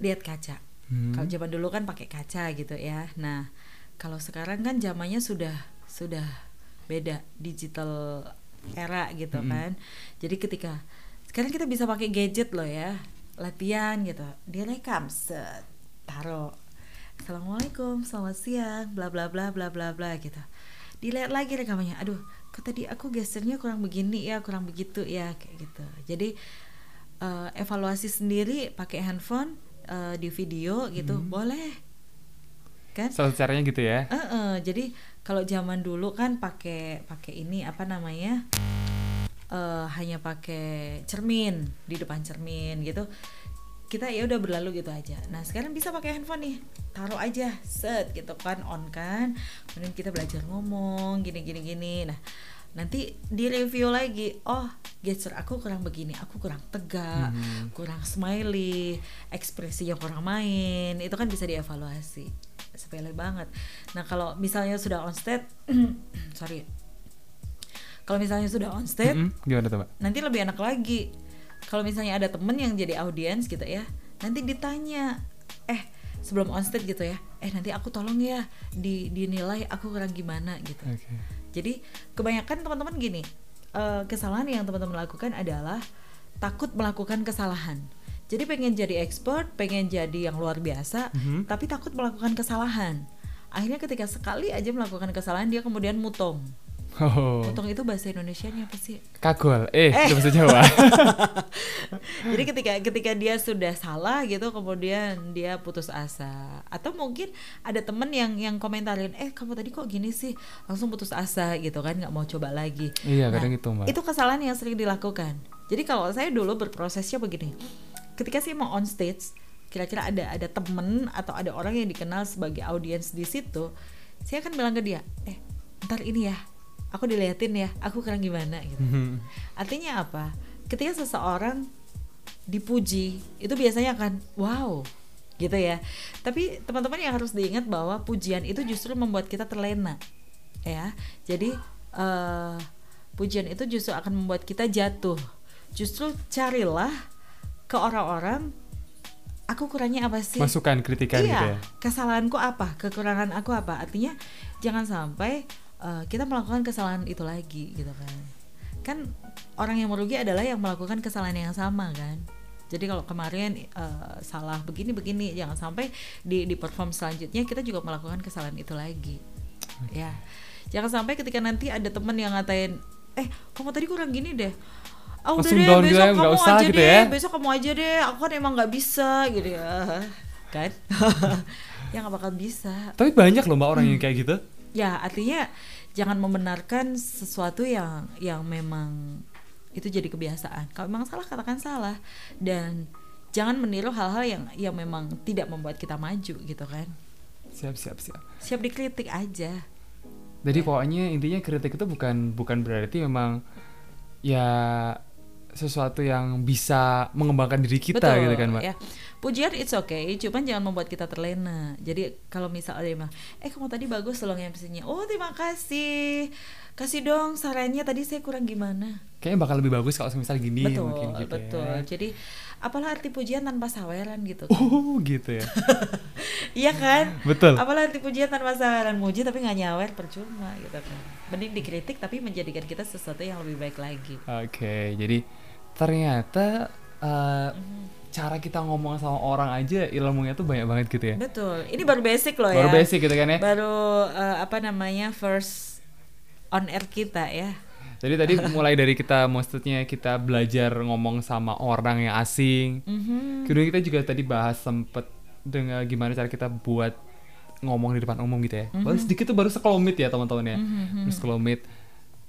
lihat kaca. Hmm. Kalau zaman dulu kan pakai kaca gitu ya. Nah, kalau sekarang kan zamannya sudah sudah beda digital era gitu Mm-mm. kan. Jadi ketika sekarang kita bisa pakai gadget loh ya latihan gitu. Direkam set taruh. Assalamualaikum selamat siang bla bla bla bla bla bla gitu. Dilihat lagi rekamannya. Aduh kok tadi aku gesernya kurang begini ya kurang begitu ya kayak gitu. Jadi eh, evaluasi sendiri pakai handphone eh, di video gitu boleh. Kan? Salah caranya gitu ya. Eh, eh, jadi kalau zaman dulu kan pakai pakai ini apa namanya eh hanya pakai cermin di depan cermin gitu. Kita ya udah berlalu gitu aja. Nah sekarang bisa pakai handphone nih. Taruh aja set gitu kan on kan. Kemudian kita belajar ngomong gini gini gini. Nah nanti di review lagi. Oh gesture aku kurang begini aku kurang tegak Mhm. kurang smiley ekspresinya kurang main. Itu kan bisa dievaluasi sepele banget nah kalau misalnya sudah on stage sorry kalau misalnya sudah on stage Mm-mm. Gimana tuh, Mbak? nanti lebih enak lagi kalau misalnya ada temen yang jadi audiens gitu ya nanti ditanya eh sebelum on stage gitu ya eh nanti aku tolong ya di dinilai aku kurang gimana gitu Oke. jadi kebanyakan teman-teman gini eh, kesalahan yang teman-teman lakukan adalah takut melakukan kesalahan jadi pengen jadi expert pengen jadi yang luar biasa Mhm. tapi takut melakukan kesalahan akhirnya ketika sekali aja melakukan kesalahan dia kemudian mutong Oh. mutong itu bahasa Indonesia nya apa sih Kagol. Eh, Eh. itu bahasa Jawa. Jadi ketika ketika dia sudah salah gitu kemudian dia putus asa atau mungkin ada temen yang yang komentarin eh kamu tadi kok gini sih langsung putus asa gitu kan nggak mau coba lagi. Iya, Nah, kadang gitu, Mbak. Itu kesalahan yang sering dilakukan. Jadi kalau saya dulu berprosesnya begini, ketika saya mau on stage kira-kira ada ada temen atau ada orang yang dikenal sebagai audiens di situ, saya akan bilang ke dia, eh ntar ini ya, aku diliatin ya, aku kurang gimana gitu. Mhm. Artinya apa? Ketika seseorang dipuji, itu biasanya akan wow, gitu ya. Tapi teman-teman yang harus diingat bahwa pujian itu justru membuat kita terlena, ya. Jadi eh, pujian itu justru akan membuat kita jatuh. Justru carilah ke orang-orang, aku kurangnya apa sih? Masukan kritikan iya, gitu ya. kesalahanku apa, kekurangan aku apa. Artinya jangan sampai uh, kita melakukan kesalahan itu lagi gitu kan. Kan orang yang merugi adalah yang melakukan kesalahan yang sama kan. Jadi kalau kemarin uh, salah begini-begini, jangan sampai di di perform selanjutnya kita juga melakukan kesalahan itu lagi. Ya. Jangan sampai ketika nanti ada temen yang ngatain, "Eh, kamu tadi kurang gini deh." Udah Langsung deh, down gitu besok ya, kamu usah aja gitu deh, ya. besok kamu aja deh. Aku kan emang nggak bisa gitu ya. Kan? ya nggak bakal bisa. Tapi banyak loh Mbak orang yang kayak gitu. Ya, artinya jangan membenarkan sesuatu yang yang memang itu jadi kebiasaan. Kalau memang salah katakan salah dan jangan meniru hal-hal yang yang memang tidak membuat kita maju gitu kan. Siap, siap, siap. Siap dikritik aja. Jadi pokoknya intinya kritik itu bukan bukan berarti memang ya sesuatu yang bisa mengembangkan diri kita gitu kan, Mbak. Ya. Pujian it's okay, cuman jangan membuat kita terlena. Jadi kalau misalnya dia bilang, eh kamu tadi bagus loh MC-nya. Oh terima kasih. Kasih dong sarannya tadi saya kurang gimana. Kayaknya bakal lebih bagus kalau misal gini betul, mungkin gitu betul. ya. Jadi apalah arti pujian tanpa saweran gitu. Oh, gitu ya. iya kan? Betul. Apalah arti pujian tanpa saweran muji tapi nggak nyawer percuma gitu kan. Mending dikritik tapi menjadikan kita sesuatu yang lebih baik lagi. Oke, jadi ternyata eh, Mhm. cara kita ngomong sama orang aja ilmunya tuh banyak banget gitu ya. Betul. Ini baru basic loh ya. Baru basic gitu kan ya. Baru eh, apa namanya first on air kita ya. Jadi tadi mulai dari kita maksudnya kita belajar ngomong sama orang yang asing. Mhm. Kemudian kita juga tadi bahas sempet dengan gimana cara kita buat ngomong di depan umum gitu ya. Baru sedikit tuh baru sekelumit ya teman-teman ya. Mhm. Terus.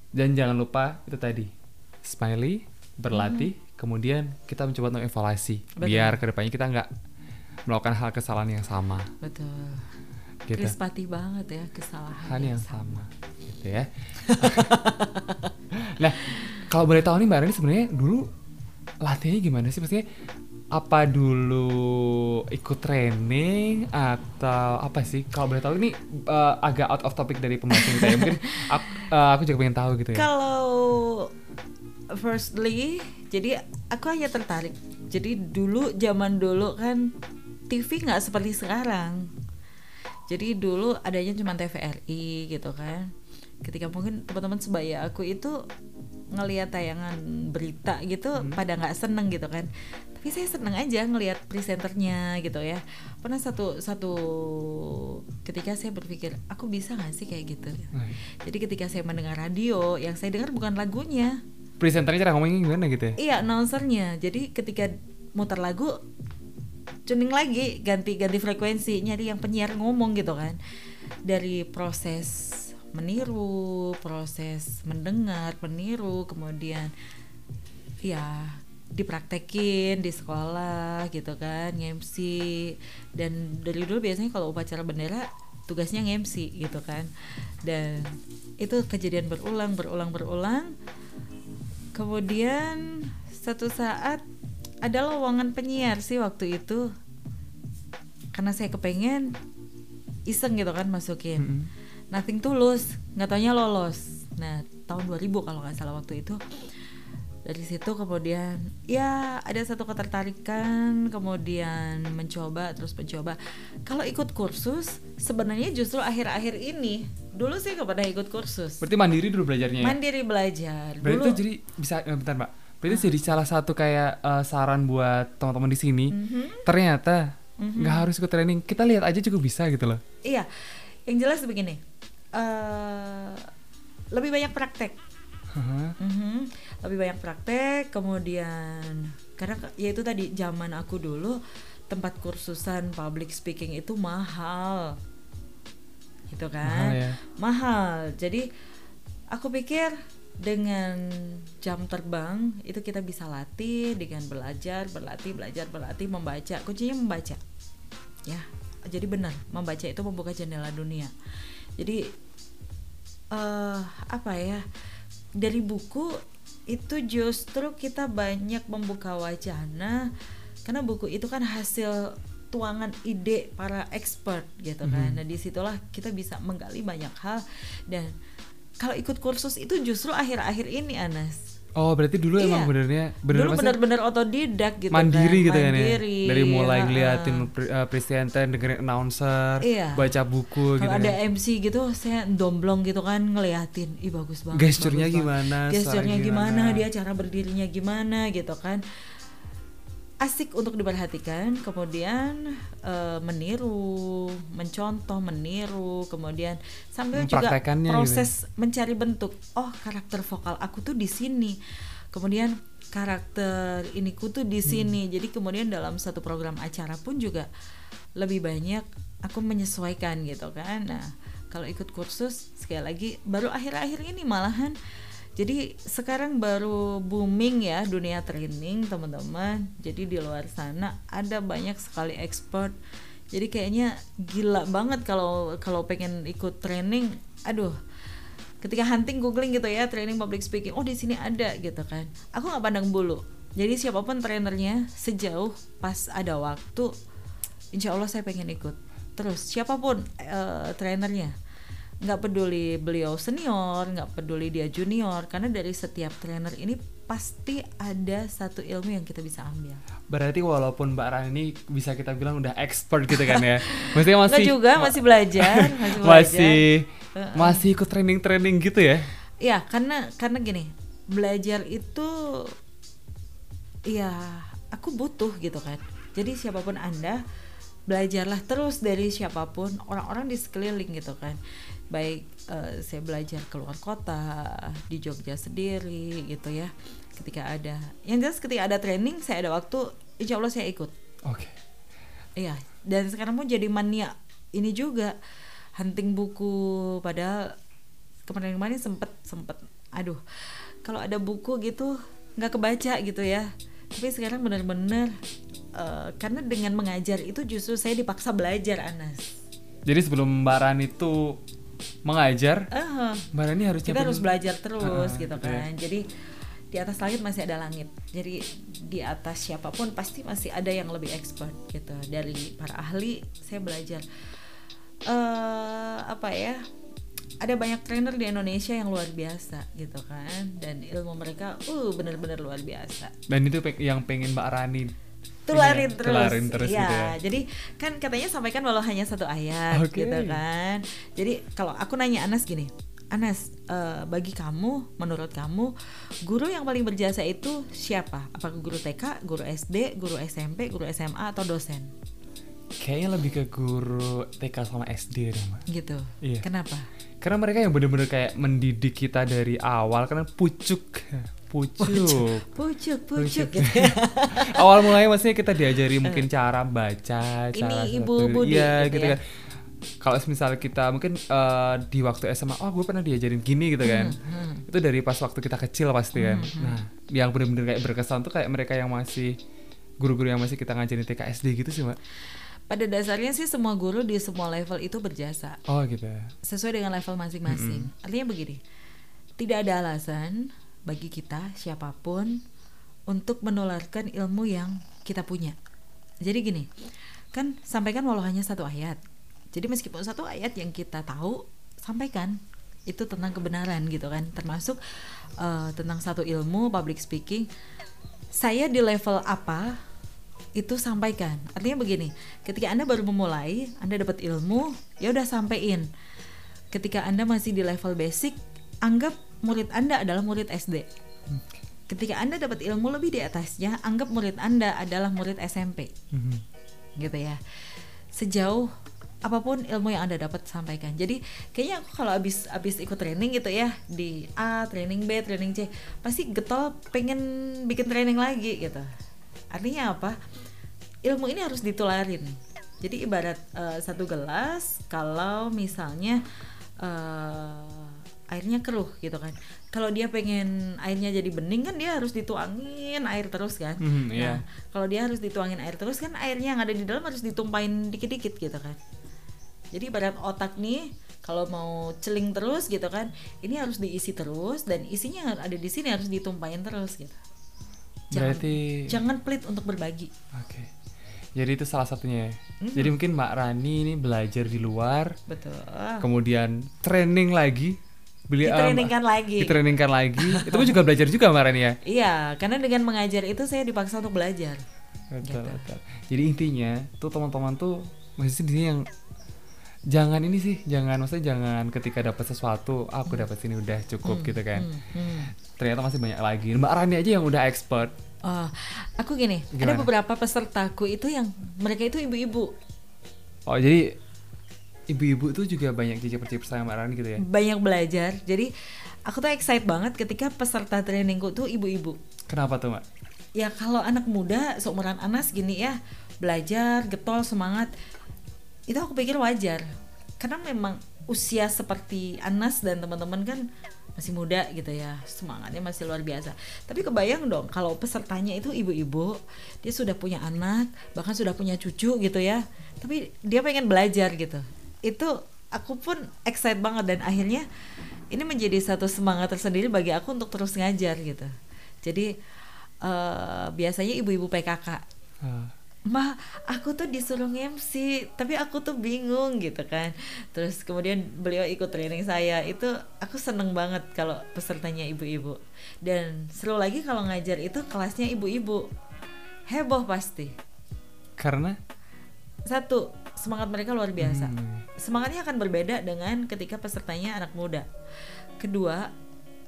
Dan jangan lupa itu tadi smiley, berlatih, kemudian kita mencoba untuk evaluasi Betul. biar ke depannya kita nggak melakukan hal kesalahan yang sama Betul. gitu. Chris Pati banget ya kesalahan. Hal yang sama gitu ya. nah, kalau boleh tahu nih Mbak Rani sebenarnya dulu latihannya gimana sih? Maksudnya apa dulu ikut training atau apa sih? Kalau boleh tahu ini eh, agak out of topic dari pembahasan kita ya. Mungkin aku, eh, aku juga pengen tahu gitu ya. Kalau firstly, jadi aku hanya tertarik. Jadi dulu zaman dulu kan TV nggak seperti sekarang. Jadi dulu adanya cuma TVRI gitu kan. Ketika mungkin teman-teman sebaya aku itu ngelihat tayangan berita gitu pada nggak seneng gitu kan. Tapi saya seneng aja ngelihat presenternya gitu ya. Pernah satu satu ketika saya berpikir aku bisa nggak sih kayak gitu. Jadi ketika saya mendengar radio, yang saya dengar bukan lagunya, Presenternya cara ngomongnya gimana gitu ya? Iya, announcernya. Jadi ketika muter lagu tuning lagi, ganti-ganti frekuensi, nyari yang penyiar ngomong gitu kan. Dari proses meniru, proses mendengar, meniru, kemudian ya dipraktekin di sekolah gitu kan, nge-MC dan dari dulu biasanya kalau upacara bendera tugasnya nge-MC gitu kan. Dan itu kejadian berulang, berulang, berulang kemudian satu saat ada lowongan penyiar sih waktu itu. Karena saya kepengen iseng gitu kan masukin. Mm-mm. nothing tulus nggak taunya lolos. Nah tahun 2000 kalau nggak salah waktu itu dari situ kemudian ya ada satu ketertarikan kemudian mencoba terus mencoba kalau ikut kursus sebenarnya justru akhir-akhir ini dulu sih pernah ikut kursus Berarti mandiri dulu belajarnya ya? mandiri belajar Berarti dulu itu jadi bisa eh, bentar Mbak. Berarti jadi salah satu kayak eh, saran buat teman-teman di sini. Mhm. Ternyata nggak harus ikut training. Kita lihat aja cukup bisa gitu loh. Iya, yang jelas begini, eh lebih banyak praktek, Heeh. Mhm. lebih banyak praktek, kemudian karena ya itu tadi zaman aku dulu tempat kursusan public speaking itu mahal, gitu kan? Mahal ya. Mahal. Jadi aku pikir dengan jam terbang itu kita bisa latih dengan belajar, berlatih, belajar, berlatih, membaca. Kuncinya membaca. Ya. Jadi benar, membaca itu membuka jendela dunia. Jadi eh apa ya? Dari buku itu justru kita banyak membuka wacana karena buku itu kan hasil tuangan ide para expert gitu kan. Nah di situlah kita bisa menggali banyak hal dan kalau ikut kursus itu justru akhir-akhir ini Anas. Oh, berarti dulu Iya. emang benernya bener Dulu benar-benar otodidak gitu mandiri kan. gitu kan ya. Dari mulai ya, ngeliatin pre- eh, presenter, dengerin announcer, Iya. baca buku gitu. Kalau ada kan. MC gitu saya domblong gitu kan ngeliatin, ih bagus banget. Gesturnya bagus gimana, Gesturnya gimana, gimana. dia cara berdirinya gimana gitu kan. Asik untuk diperhatikan, kemudian eh, meniru, mencontoh, meniru, kemudian sambil juga gitu. proses mencari bentuk. Oh, karakter vokal aku tuh di sini. Kemudian karakter iniku tuh di sini. Jadi kemudian dalam satu program acara pun juga lebih banyak aku menyesuaikan gitu kan. Nah, kalau ikut kursus sekali lagi baru akhir-akhir ini malahan jadi sekarang baru booming ya dunia training teman-teman. Jadi di luar sana ada banyak sekali expert. Jadi kayaknya gila banget kalau kalau pengen ikut training. Aduh, ketika hunting googling gitu ya training public speaking. Oh di sini ada gitu kan. Aku nggak pandang bulu. Jadi siapa pun trainernya sejauh pas ada waktu, insya Allah saya pengen ikut. Terus siapa pun eh, trainernya, nggak peduli beliau senior, nggak peduli dia junior, karena dari setiap trainer ini pasti ada satu ilmu yang kita bisa ambil. Berarti walaupun Mbak Rani ini bisa kita bilang udah expert gitu kan ya. Maksudnya masih Nggak juga masih belajar, masih belajar. masih Heeh. masih ikut training-training gitu ya. Ya, karena karena gini, belajar itu ya aku butuh gitu kan. Jadi siapa pun Anda, belajarlah terus dari siapa pun orang-orang di sekeliling gitu kan. Baik eh, saya belajar keluar kota, di Jogja sendiri gitu ya. Ketika ada yang jelas ketika ada training, saya ada waktu, insya Allah saya ikut. Oke. Iya, dan sekarang pun jadi mania ini juga hunting buku padahal kemarin-kemarin sempet sempet aduh kalau ada buku gitu nggak kebaca gitu ya tapi sekarang benar-benar eh, karena dengan mengajar itu justru saya dipaksa belajar Anas Jadi sebelum Mbak Rani itu mengajar, Eh, Mbak Rani harus kita harus belajar terus Ah, gitu gitu ya. kan. Jadi di atas langit masih ada langit. Jadi di atas siapa pun pasti masih ada yang lebih expert gitu. Dari para ahli saya belajar. Eh apa ya? Ada banyak trainer di Indonesia yang luar biasa gitu kan. Dan ilmu mereka uh benar-benar luar biasa. Dan itu yang pengen Mbak Rani tularin Iya, terus. tularin terus Iya, gitu ya. Jadi kan katanya sampaikan walau hanya satu ayat Oke. gitu kan. Jadi kalau aku nanya Anas gini, Anas, eh, bagi kamu, menurut kamu, guru yang paling berjasa itu siapa? Apakah guru TK, guru SD, guru SMP, guru SMA, atau dosen? Kayaknya lebih ke guru TK sama SD deh, Mbak. Gitu. Iya. Kenapa? Karena mereka yang bener-bener kayak mendidik kita dari awal karena pucuk. Pucuk. Pucuk, pucuk Pucuk. gitu. ya. awal mulanya maksudnya kita diajari mungkin cara baca, Ini cara Ibu Budi Iya, gitu gitu ya. kan. Kalau misalnya kita mungkin eh, di waktu SMA, oh gue pernah diajarin gini gitu kan. Hmm, Itu dari pas waktu kita kecil pasti kan. Nah, yang bener-bener kayak berkesan tuh kayak mereka yang masih guru-guru yang masih kita ngajarin TK SD gitu sih, Mbak. Pada dasarnya sih semua guru di semua level itu berjasa. Oh, gitu ya. sesuai dengan level masing-masing. Artinya begini, tidak ada alasan bagi kita siapa pun untuk menularkan ilmu yang kita punya. Jadi gini, kan sampaikan walau hanya satu ayat. Jadi meskipun satu ayat yang kita tahu, sampaikan itu tentang kebenaran gitu kan, termasuk eh, tentang satu ilmu public speaking. Saya di level apa itu sampaikan. Artinya begini, ketika Anda baru memulai, Anda dapat ilmu, ya udah sampein. Ketika Anda masih di level basic, anggap murid Anda adalah murid SD. Ketika Anda dapat ilmu lebih di atasnya, anggap murid Anda adalah murid SMP. Mhm. Gitu ya. Sejauh apa pun ilmu yang Anda dapat sampaikan. Jadi kayaknya aku kalau habis habis ikut training gitu ya di A, training B, training C, pasti getol pengen bikin training lagi gitu. Artinya apa? Ilmu ini harus ditularin. Jadi ibarat eh, satu gelas kalau misalnya eh, airnya keruh gitu kan. Kalau dia pengen airnya jadi bening kan dia harus dituangin air terus kan. Mhm, iya. Nah, kalau dia harus dituangin air terus kan airnya yang ada di dalam harus ditumpahin dikit-dikit gitu kan. Jadi barat otak nih kalau mau celing terus gitu kan, ini harus diisi terus dan isinya yang ada di sini harus ditumpahin terus gitu. Jangan, Berarti jangan pelit untuk berbagi. Oke. Jadi itu salah satunya. ya. Mhm. Jadi mungkin Mbak Rani ini belajar di luar, Betul. kemudian training lagi, beli em, Ditreningkan lagi. ditreningkan lagi. itu juga belajar juga Rani ya. Iya, karena dengan mengajar itu saya dipaksa untuk belajar. Betul, Gitu. betul. Jadi intinya tuh teman-teman tuh masih di sini yang jangan ini sih, jangan maksudnya jangan ketika dapat sesuatu, ah, aku dapat sini udah cukup gitu kan. Hmm, hmm. Ternyata masih banyak lagi. Mbak Rani aja yang udah expert. Oh, aku gini, ada Gimana? beberapa pesertaku itu yang mereka itu ibu-ibu, Oh, jadi ibu-ibu tuh juga banyak Mbak Rani gitu ya. banyak belajar. Jadi aku tuh excited banget ketika peserta trainingku tuh ibu-ibu. Kenapa tuh, Mbak? Ya kalau anak muda seumuran Anas gini ya, belajar, getol, semangat, itu aku pikir wajar. Karena memang usia seperti Anas dan teman-teman kan masih muda gitu ya, semangatnya masih luar biasa. Tapi kebayang dong kalau pesertanya itu ibu-ibu, dia sudah punya anak, bahkan sudah punya cucu gitu ya. Tapi dia pengen belajar gitu. Itu aku pun excited banget dan akhirnya ini menjadi satu semangat tersendiri bagi aku untuk terus ngajar gitu. Jadi eh, biasanya ibu-ibu PKK Ah. Mbak, aku tuh disuruh MC, tapi aku tuh bingung gitu kan. Terus kemudian beliau ikut training saya, itu aku seneng banget kalau pesertanya ibu-ibu. Dan seru lagi kalau ngajar itu kelasnya ibu-ibu, heboh pasti. Karena Satu, semangat mereka luar biasa. Hmm. Semangatnya akan berbeda dengan ketika pesertanya anak muda. Kedua,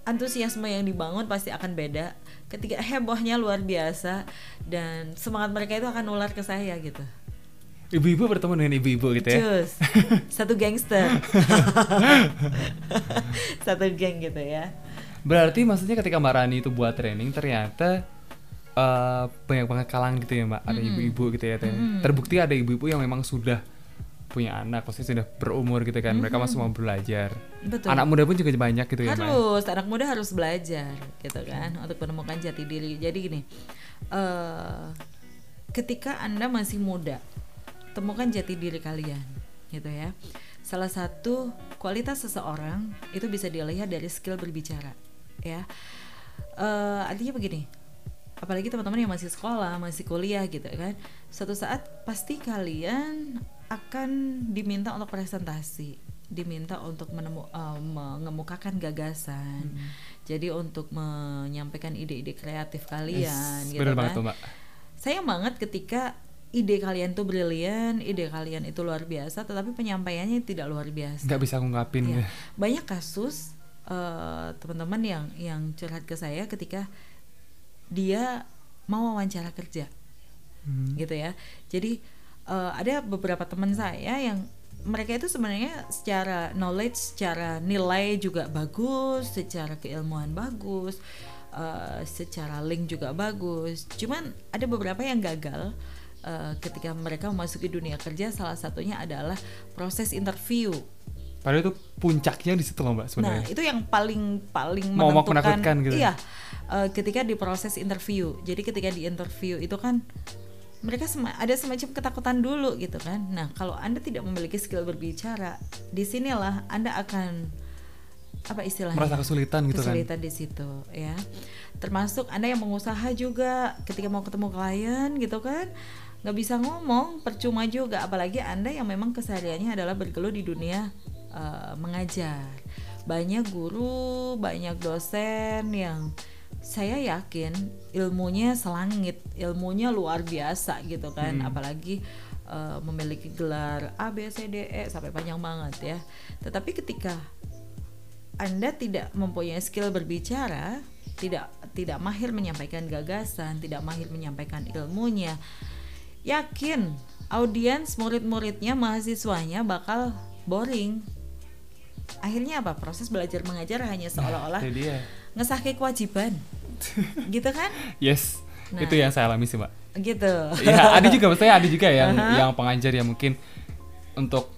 antusiasme yang dibangun pasti akan beda. Ketiga, hebohnya luar biasa dan semangat mereka itu akan nular ke saya gitu. ibu-ibu bertemu dengan ibu-ibu gitu ya. Cus, satu gangster, satu geng gitu ya. Berarti maksudnya ketika Mbak Rani itu buat training ternyata eh, banyak banget kalangan gitu ya Mbak. Ada ibu-ibu gitu ya. Ter- Terbukti ada ibu-ibu yang memang sudah punya anak, maksudnya sudah berumur gitu kan. Mereka masih mau belajar. Betul. Anak muda pun juga banyak gitu ya Mbak. harus anak muda harus belajar gitu kan untuk menemukan jati diri jadi gini eh ketika anda masih muda temukan jati diri kalian gitu ya salah satu kualitas seseorang itu bisa dilihat dari skill berbicara ya Eh artinya begini apalagi teman-teman yang masih sekolah masih kuliah gitu kan suatu saat pasti kalian akan diminta untuk presentasi diminta untuk menemu, eh, mengemukakan gagasan jadi untuk menyampaikan ide-ide kreatif kalian Yes, gitu bener kan banget tuh Mbak. sayang banget ketika ide kalian tuh brilian, ide kalian itu luar biasa, tetapi penyampaiannya tidak luar biasa. nggak bisa ngungkapin ya. Banyak kasus eh, teman-teman yang yang curhat ke saya ketika dia mau wawancara kerja, Hmm. gitu ya. Jadi eh, ada beberapa teman saya yang mereka itu sebenarnya secara knowledge, secara nilai juga bagus, secara keilmuan bagus, eh, secara link juga bagus. Cuman ada beberapa yang gagal eh, ketika mereka memasuki dunia kerja. Salah satunya adalah proses interview. Padahal itu puncaknya di situ loh mbak Nah, sebenarnya. itu yang paling paling Mau- mau menentukan. menakutkan gitu. Iya. Eh, ketika di proses interview. Jadi ketika di interview itu kan mereka sema- ada semacam ketakutan dulu gitu kan. Nah, kalau Anda tidak memiliki skill berbicara, di sinilah Anda akan apa istilahnya? Merasa kesulitan gitu kan. kesulitan di situ ya. Termasuk Anda yang pengusaha juga ketika mau ketemu klien gitu kan nggak bisa ngomong percuma juga apalagi Anda yang memang kesehariannya adalah bergelut di dunia eh, mengajar. Banyak guru, banyak dosen yang saya yakin ilmunya selangit, ilmunya luar biasa gitu kan, Hmm. apalagi eh, memiliki gelar A B C D E sampai panjang banget ya. Tetapi ketika anda tidak mempunyai skill berbicara, tidak tidak mahir menyampaikan gagasan, tidak mahir menyampaikan ilmunya. Yakin audiens murid-muridnya, mahasiswanya bakal boring. Akhirnya apa? Proses belajar mengajar hanya seolah-olah Itu dia. ngesah kewajiban. gitu kan? Yes. Nah. Itu yang saya alami sih mbak. Gitu. ya ada juga maksudnya ada juga yang Aha. yang pengajar yang mungkin untuk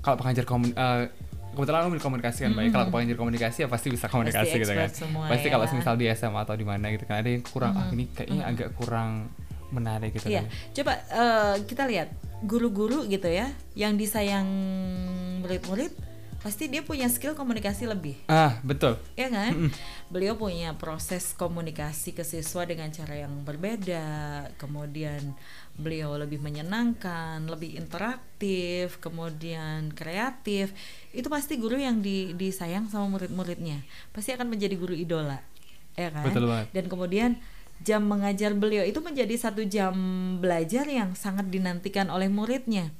kalau pengajar komun eh, kebetulan aku komunikasi kan mbak ya. kalau pengajar komunikasi ya pasti bisa komunikasi Pasti gitu kan semua pasti ya. kalau misal di SMA atau di mana gitu kan ada yang kurang ah ini kayaknya agak kurang menarik gitu Iya, kan coba eh, kita lihat guru-guru gitu ya, yang disayang murid-murid, pasti dia punya skill komunikasi lebih, ah betul ya kan? Beliau punya proses komunikasi ke siswa dengan cara yang berbeda, kemudian beliau lebih menyenangkan, lebih interaktif, kemudian kreatif. Itu pasti guru yang di- disayang sama murid-muridnya, pasti akan menjadi guru idola, ya kan? Betul banget. Dan kemudian jam mengajar beliau itu menjadi satu jam belajar yang sangat dinantikan oleh muridnya,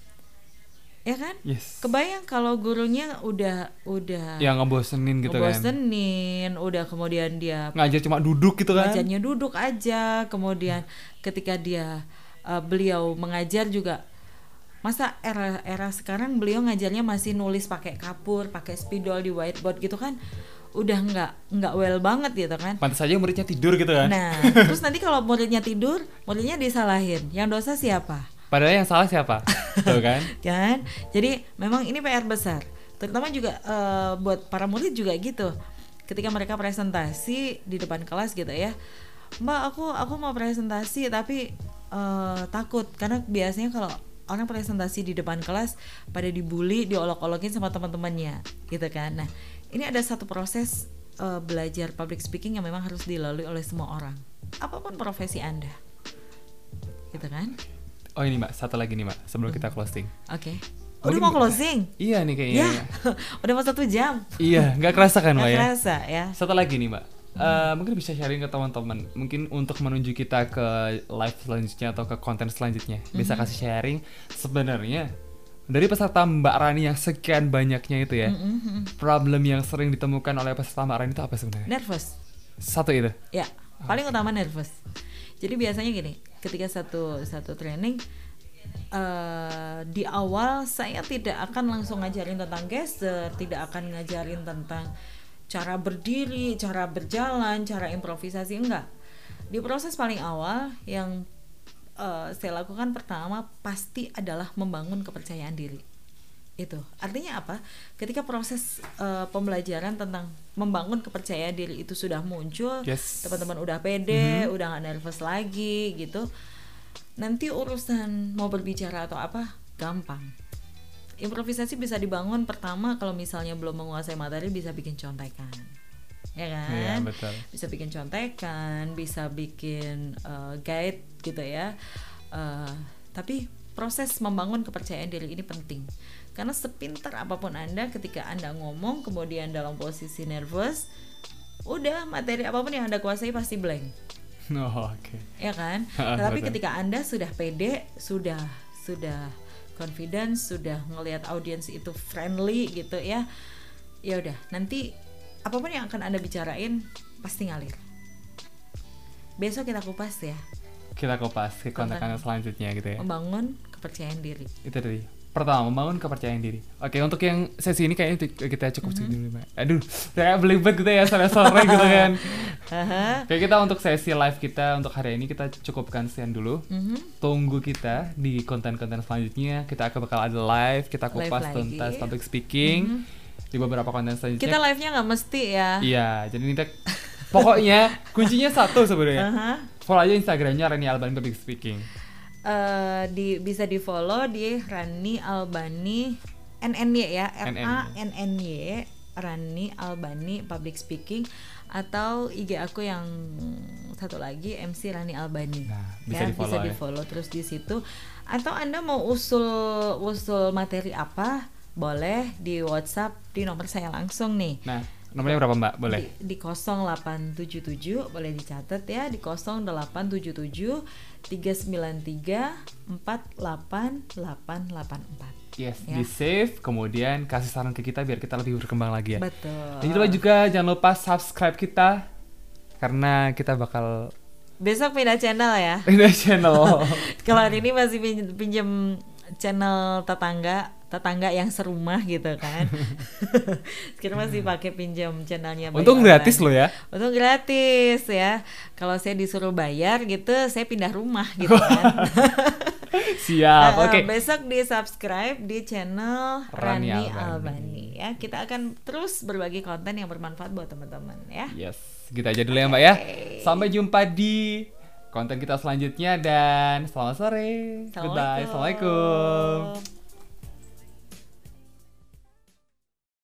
ya kan? yes Kebayang kalau gurunya udah udah yang ngebosenin gitu kan ngebosenin, udah kemudian dia ngajar cuma duduk gitu kan ngajarnya duduk aja, kemudian ketika dia uh, beliau mengajar juga masa era era sekarang beliau ngajarnya masih nulis pakai kapur, pakai spidol di whiteboard gitu kan udah nggak nggak well banget gitu kan. pantas saja muridnya tidur gitu kan Nah, terus nanti kalau muridnya tidur, muridnya disalahin. Yang dosa siapa? Padahal yang salah siapa? Tuh kan? Kan? Jadi memang ini PR besar. Terutama juga eh, buat para murid juga gitu. Ketika mereka presentasi di depan kelas gitu ya mbak aku aku mau presentasi tapi eh, takut. Karena biasanya kalau orang presentasi di depan kelas pada dibully diolok-olokin sama teman-temannya gitu kan. Nah ini ada satu proses eh, belajar public speaking yang memang harus dilalui oleh semua orang. Apa pun profesi anda gitu kan oh ini mbak satu lagi nih mbak sebelum kita closing Oke. Oh, Udah mau closing? iya nih kayaknya Ya, udah mau satu jam. iya nggak kerasa kan mbak ya kerasa ya. Satu lagi nih mbak, Eh, mungkin bisa sharing ke teman-teman, mungkin untuk menuju kita ke live selanjutnya atau ke konten selanjutnya, bisa kasih sharing sebenarnya dari peserta Mbak Rani yang sekian banyaknya itu ya, Mm-mm. problem yang sering ditemukan oleh peserta Mbak Rani itu apa sebenarnya? Nervous. Satu itu. Ya, paling utama nervous. Jadi biasanya gini, ketika satu satu training eh di awal saya tidak akan langsung ngajarin tentang gesture, tidak akan ngajarin tentang cara berdiri, cara berjalan, cara improvisasi enggak. Di proses paling awal yang eh, saya lakukan pertama pasti adalah membangun kepercayaan diri. Itu artinya apa? Ketika proses eh, pembelajaran tentang membangun kepercayaan diri itu sudah muncul, Yes. teman-teman udah pede, udah nggak nervous lagi gitu. Nanti urusan mau berbicara atau apa gampang. Improvisasi bisa dibangun pertama kalau misalnya belum menguasai materi bisa bikin contekan. Ya kan? Iya, betul. Bisa bikin contekan, bisa bikin eh, guide gitu ya. Eh, tapi proses membangun kepercayaan diri ini penting. Karena sepintar apa pun Anda ketika Anda ngomong kemudian dalam posisi nervous, udah materi apa pun yang Anda kuasai pasti blank. Oh, oke. ya kan? Ah, Tetapi betul. ketika Anda sudah pede, sudah sudah confidence, sudah ngelihat audiens itu friendly gitu ya. Ya udah, nanti apa pun yang akan Anda bicarain pasti ngalir. Besok kita kupas ya, Kita kopas ke konten-konten selanjutnya gitu ya. membangun kepercayaan diri. Itu tadi. Pertama, membangun kepercayaan diri. Oke, untuk yang sesi ini kayaknya kita cukup segitu dulu, Mbak. Aduh, kayak belibet gitu ya sore-sore gitu kan. Kayak kita untuk sesi live kita untuk hari ini kita cukupkan sekian dulu. Mhm. Tunggu kita di konten-konten selanjutnya. Kita akan bakal ada live, kita Live kupas lagi. tuntas public speaking di beberapa konten selanjutnya. Kita live-nya nggak mesti ya. Iya, jadi kita- pokoknya kuncinya satu sebenarnya. Aha. Follow aja Instagramnya Reni Alban Public Speaking. Eh, di bisa di follow di Rani Albani NNY ya R A N N Y Rani Albani Public Speaking atau IG aku yang satu lagi MC Rani Albani Nah, bisa ya, di-follow bisa ya. di follow terus di situ atau anda mau usul usul materi apa boleh di WhatsApp di nomor saya langsung nih Nah, nomornya berapa Mbak? Boleh. di, di 0877 boleh dicatat ya di 0877 393 48884. Yes, Ya. di save, kemudian kasih saran ke kita biar kita lebih berkembang lagi ya. Betul. Dan juga juga jangan lupa subscribe kita karena kita bakal Besok pindah channel ya. pindah channel. Kalau hari ini masih pin- pinjem channel tetangga, tetangga yang serumah gitu kan. Sekarang masih pakai pinjam channelnya. Untung Alban. gratis loh ya. Untung gratis ya. Kalau saya disuruh bayar gitu, saya pindah rumah gitu kan. Siap. Eh, Oke. Besok di subscribe di channel Rani Rani, Albani. Albani. ya. Kita akan terus berbagi konten yang bermanfaat buat teman-teman ya. Yes, gitu aja dulu ya Mbak ya. Sampai jumpa di konten kita selanjutnya dan selamat sore. Goodbye. Assalamualaikum.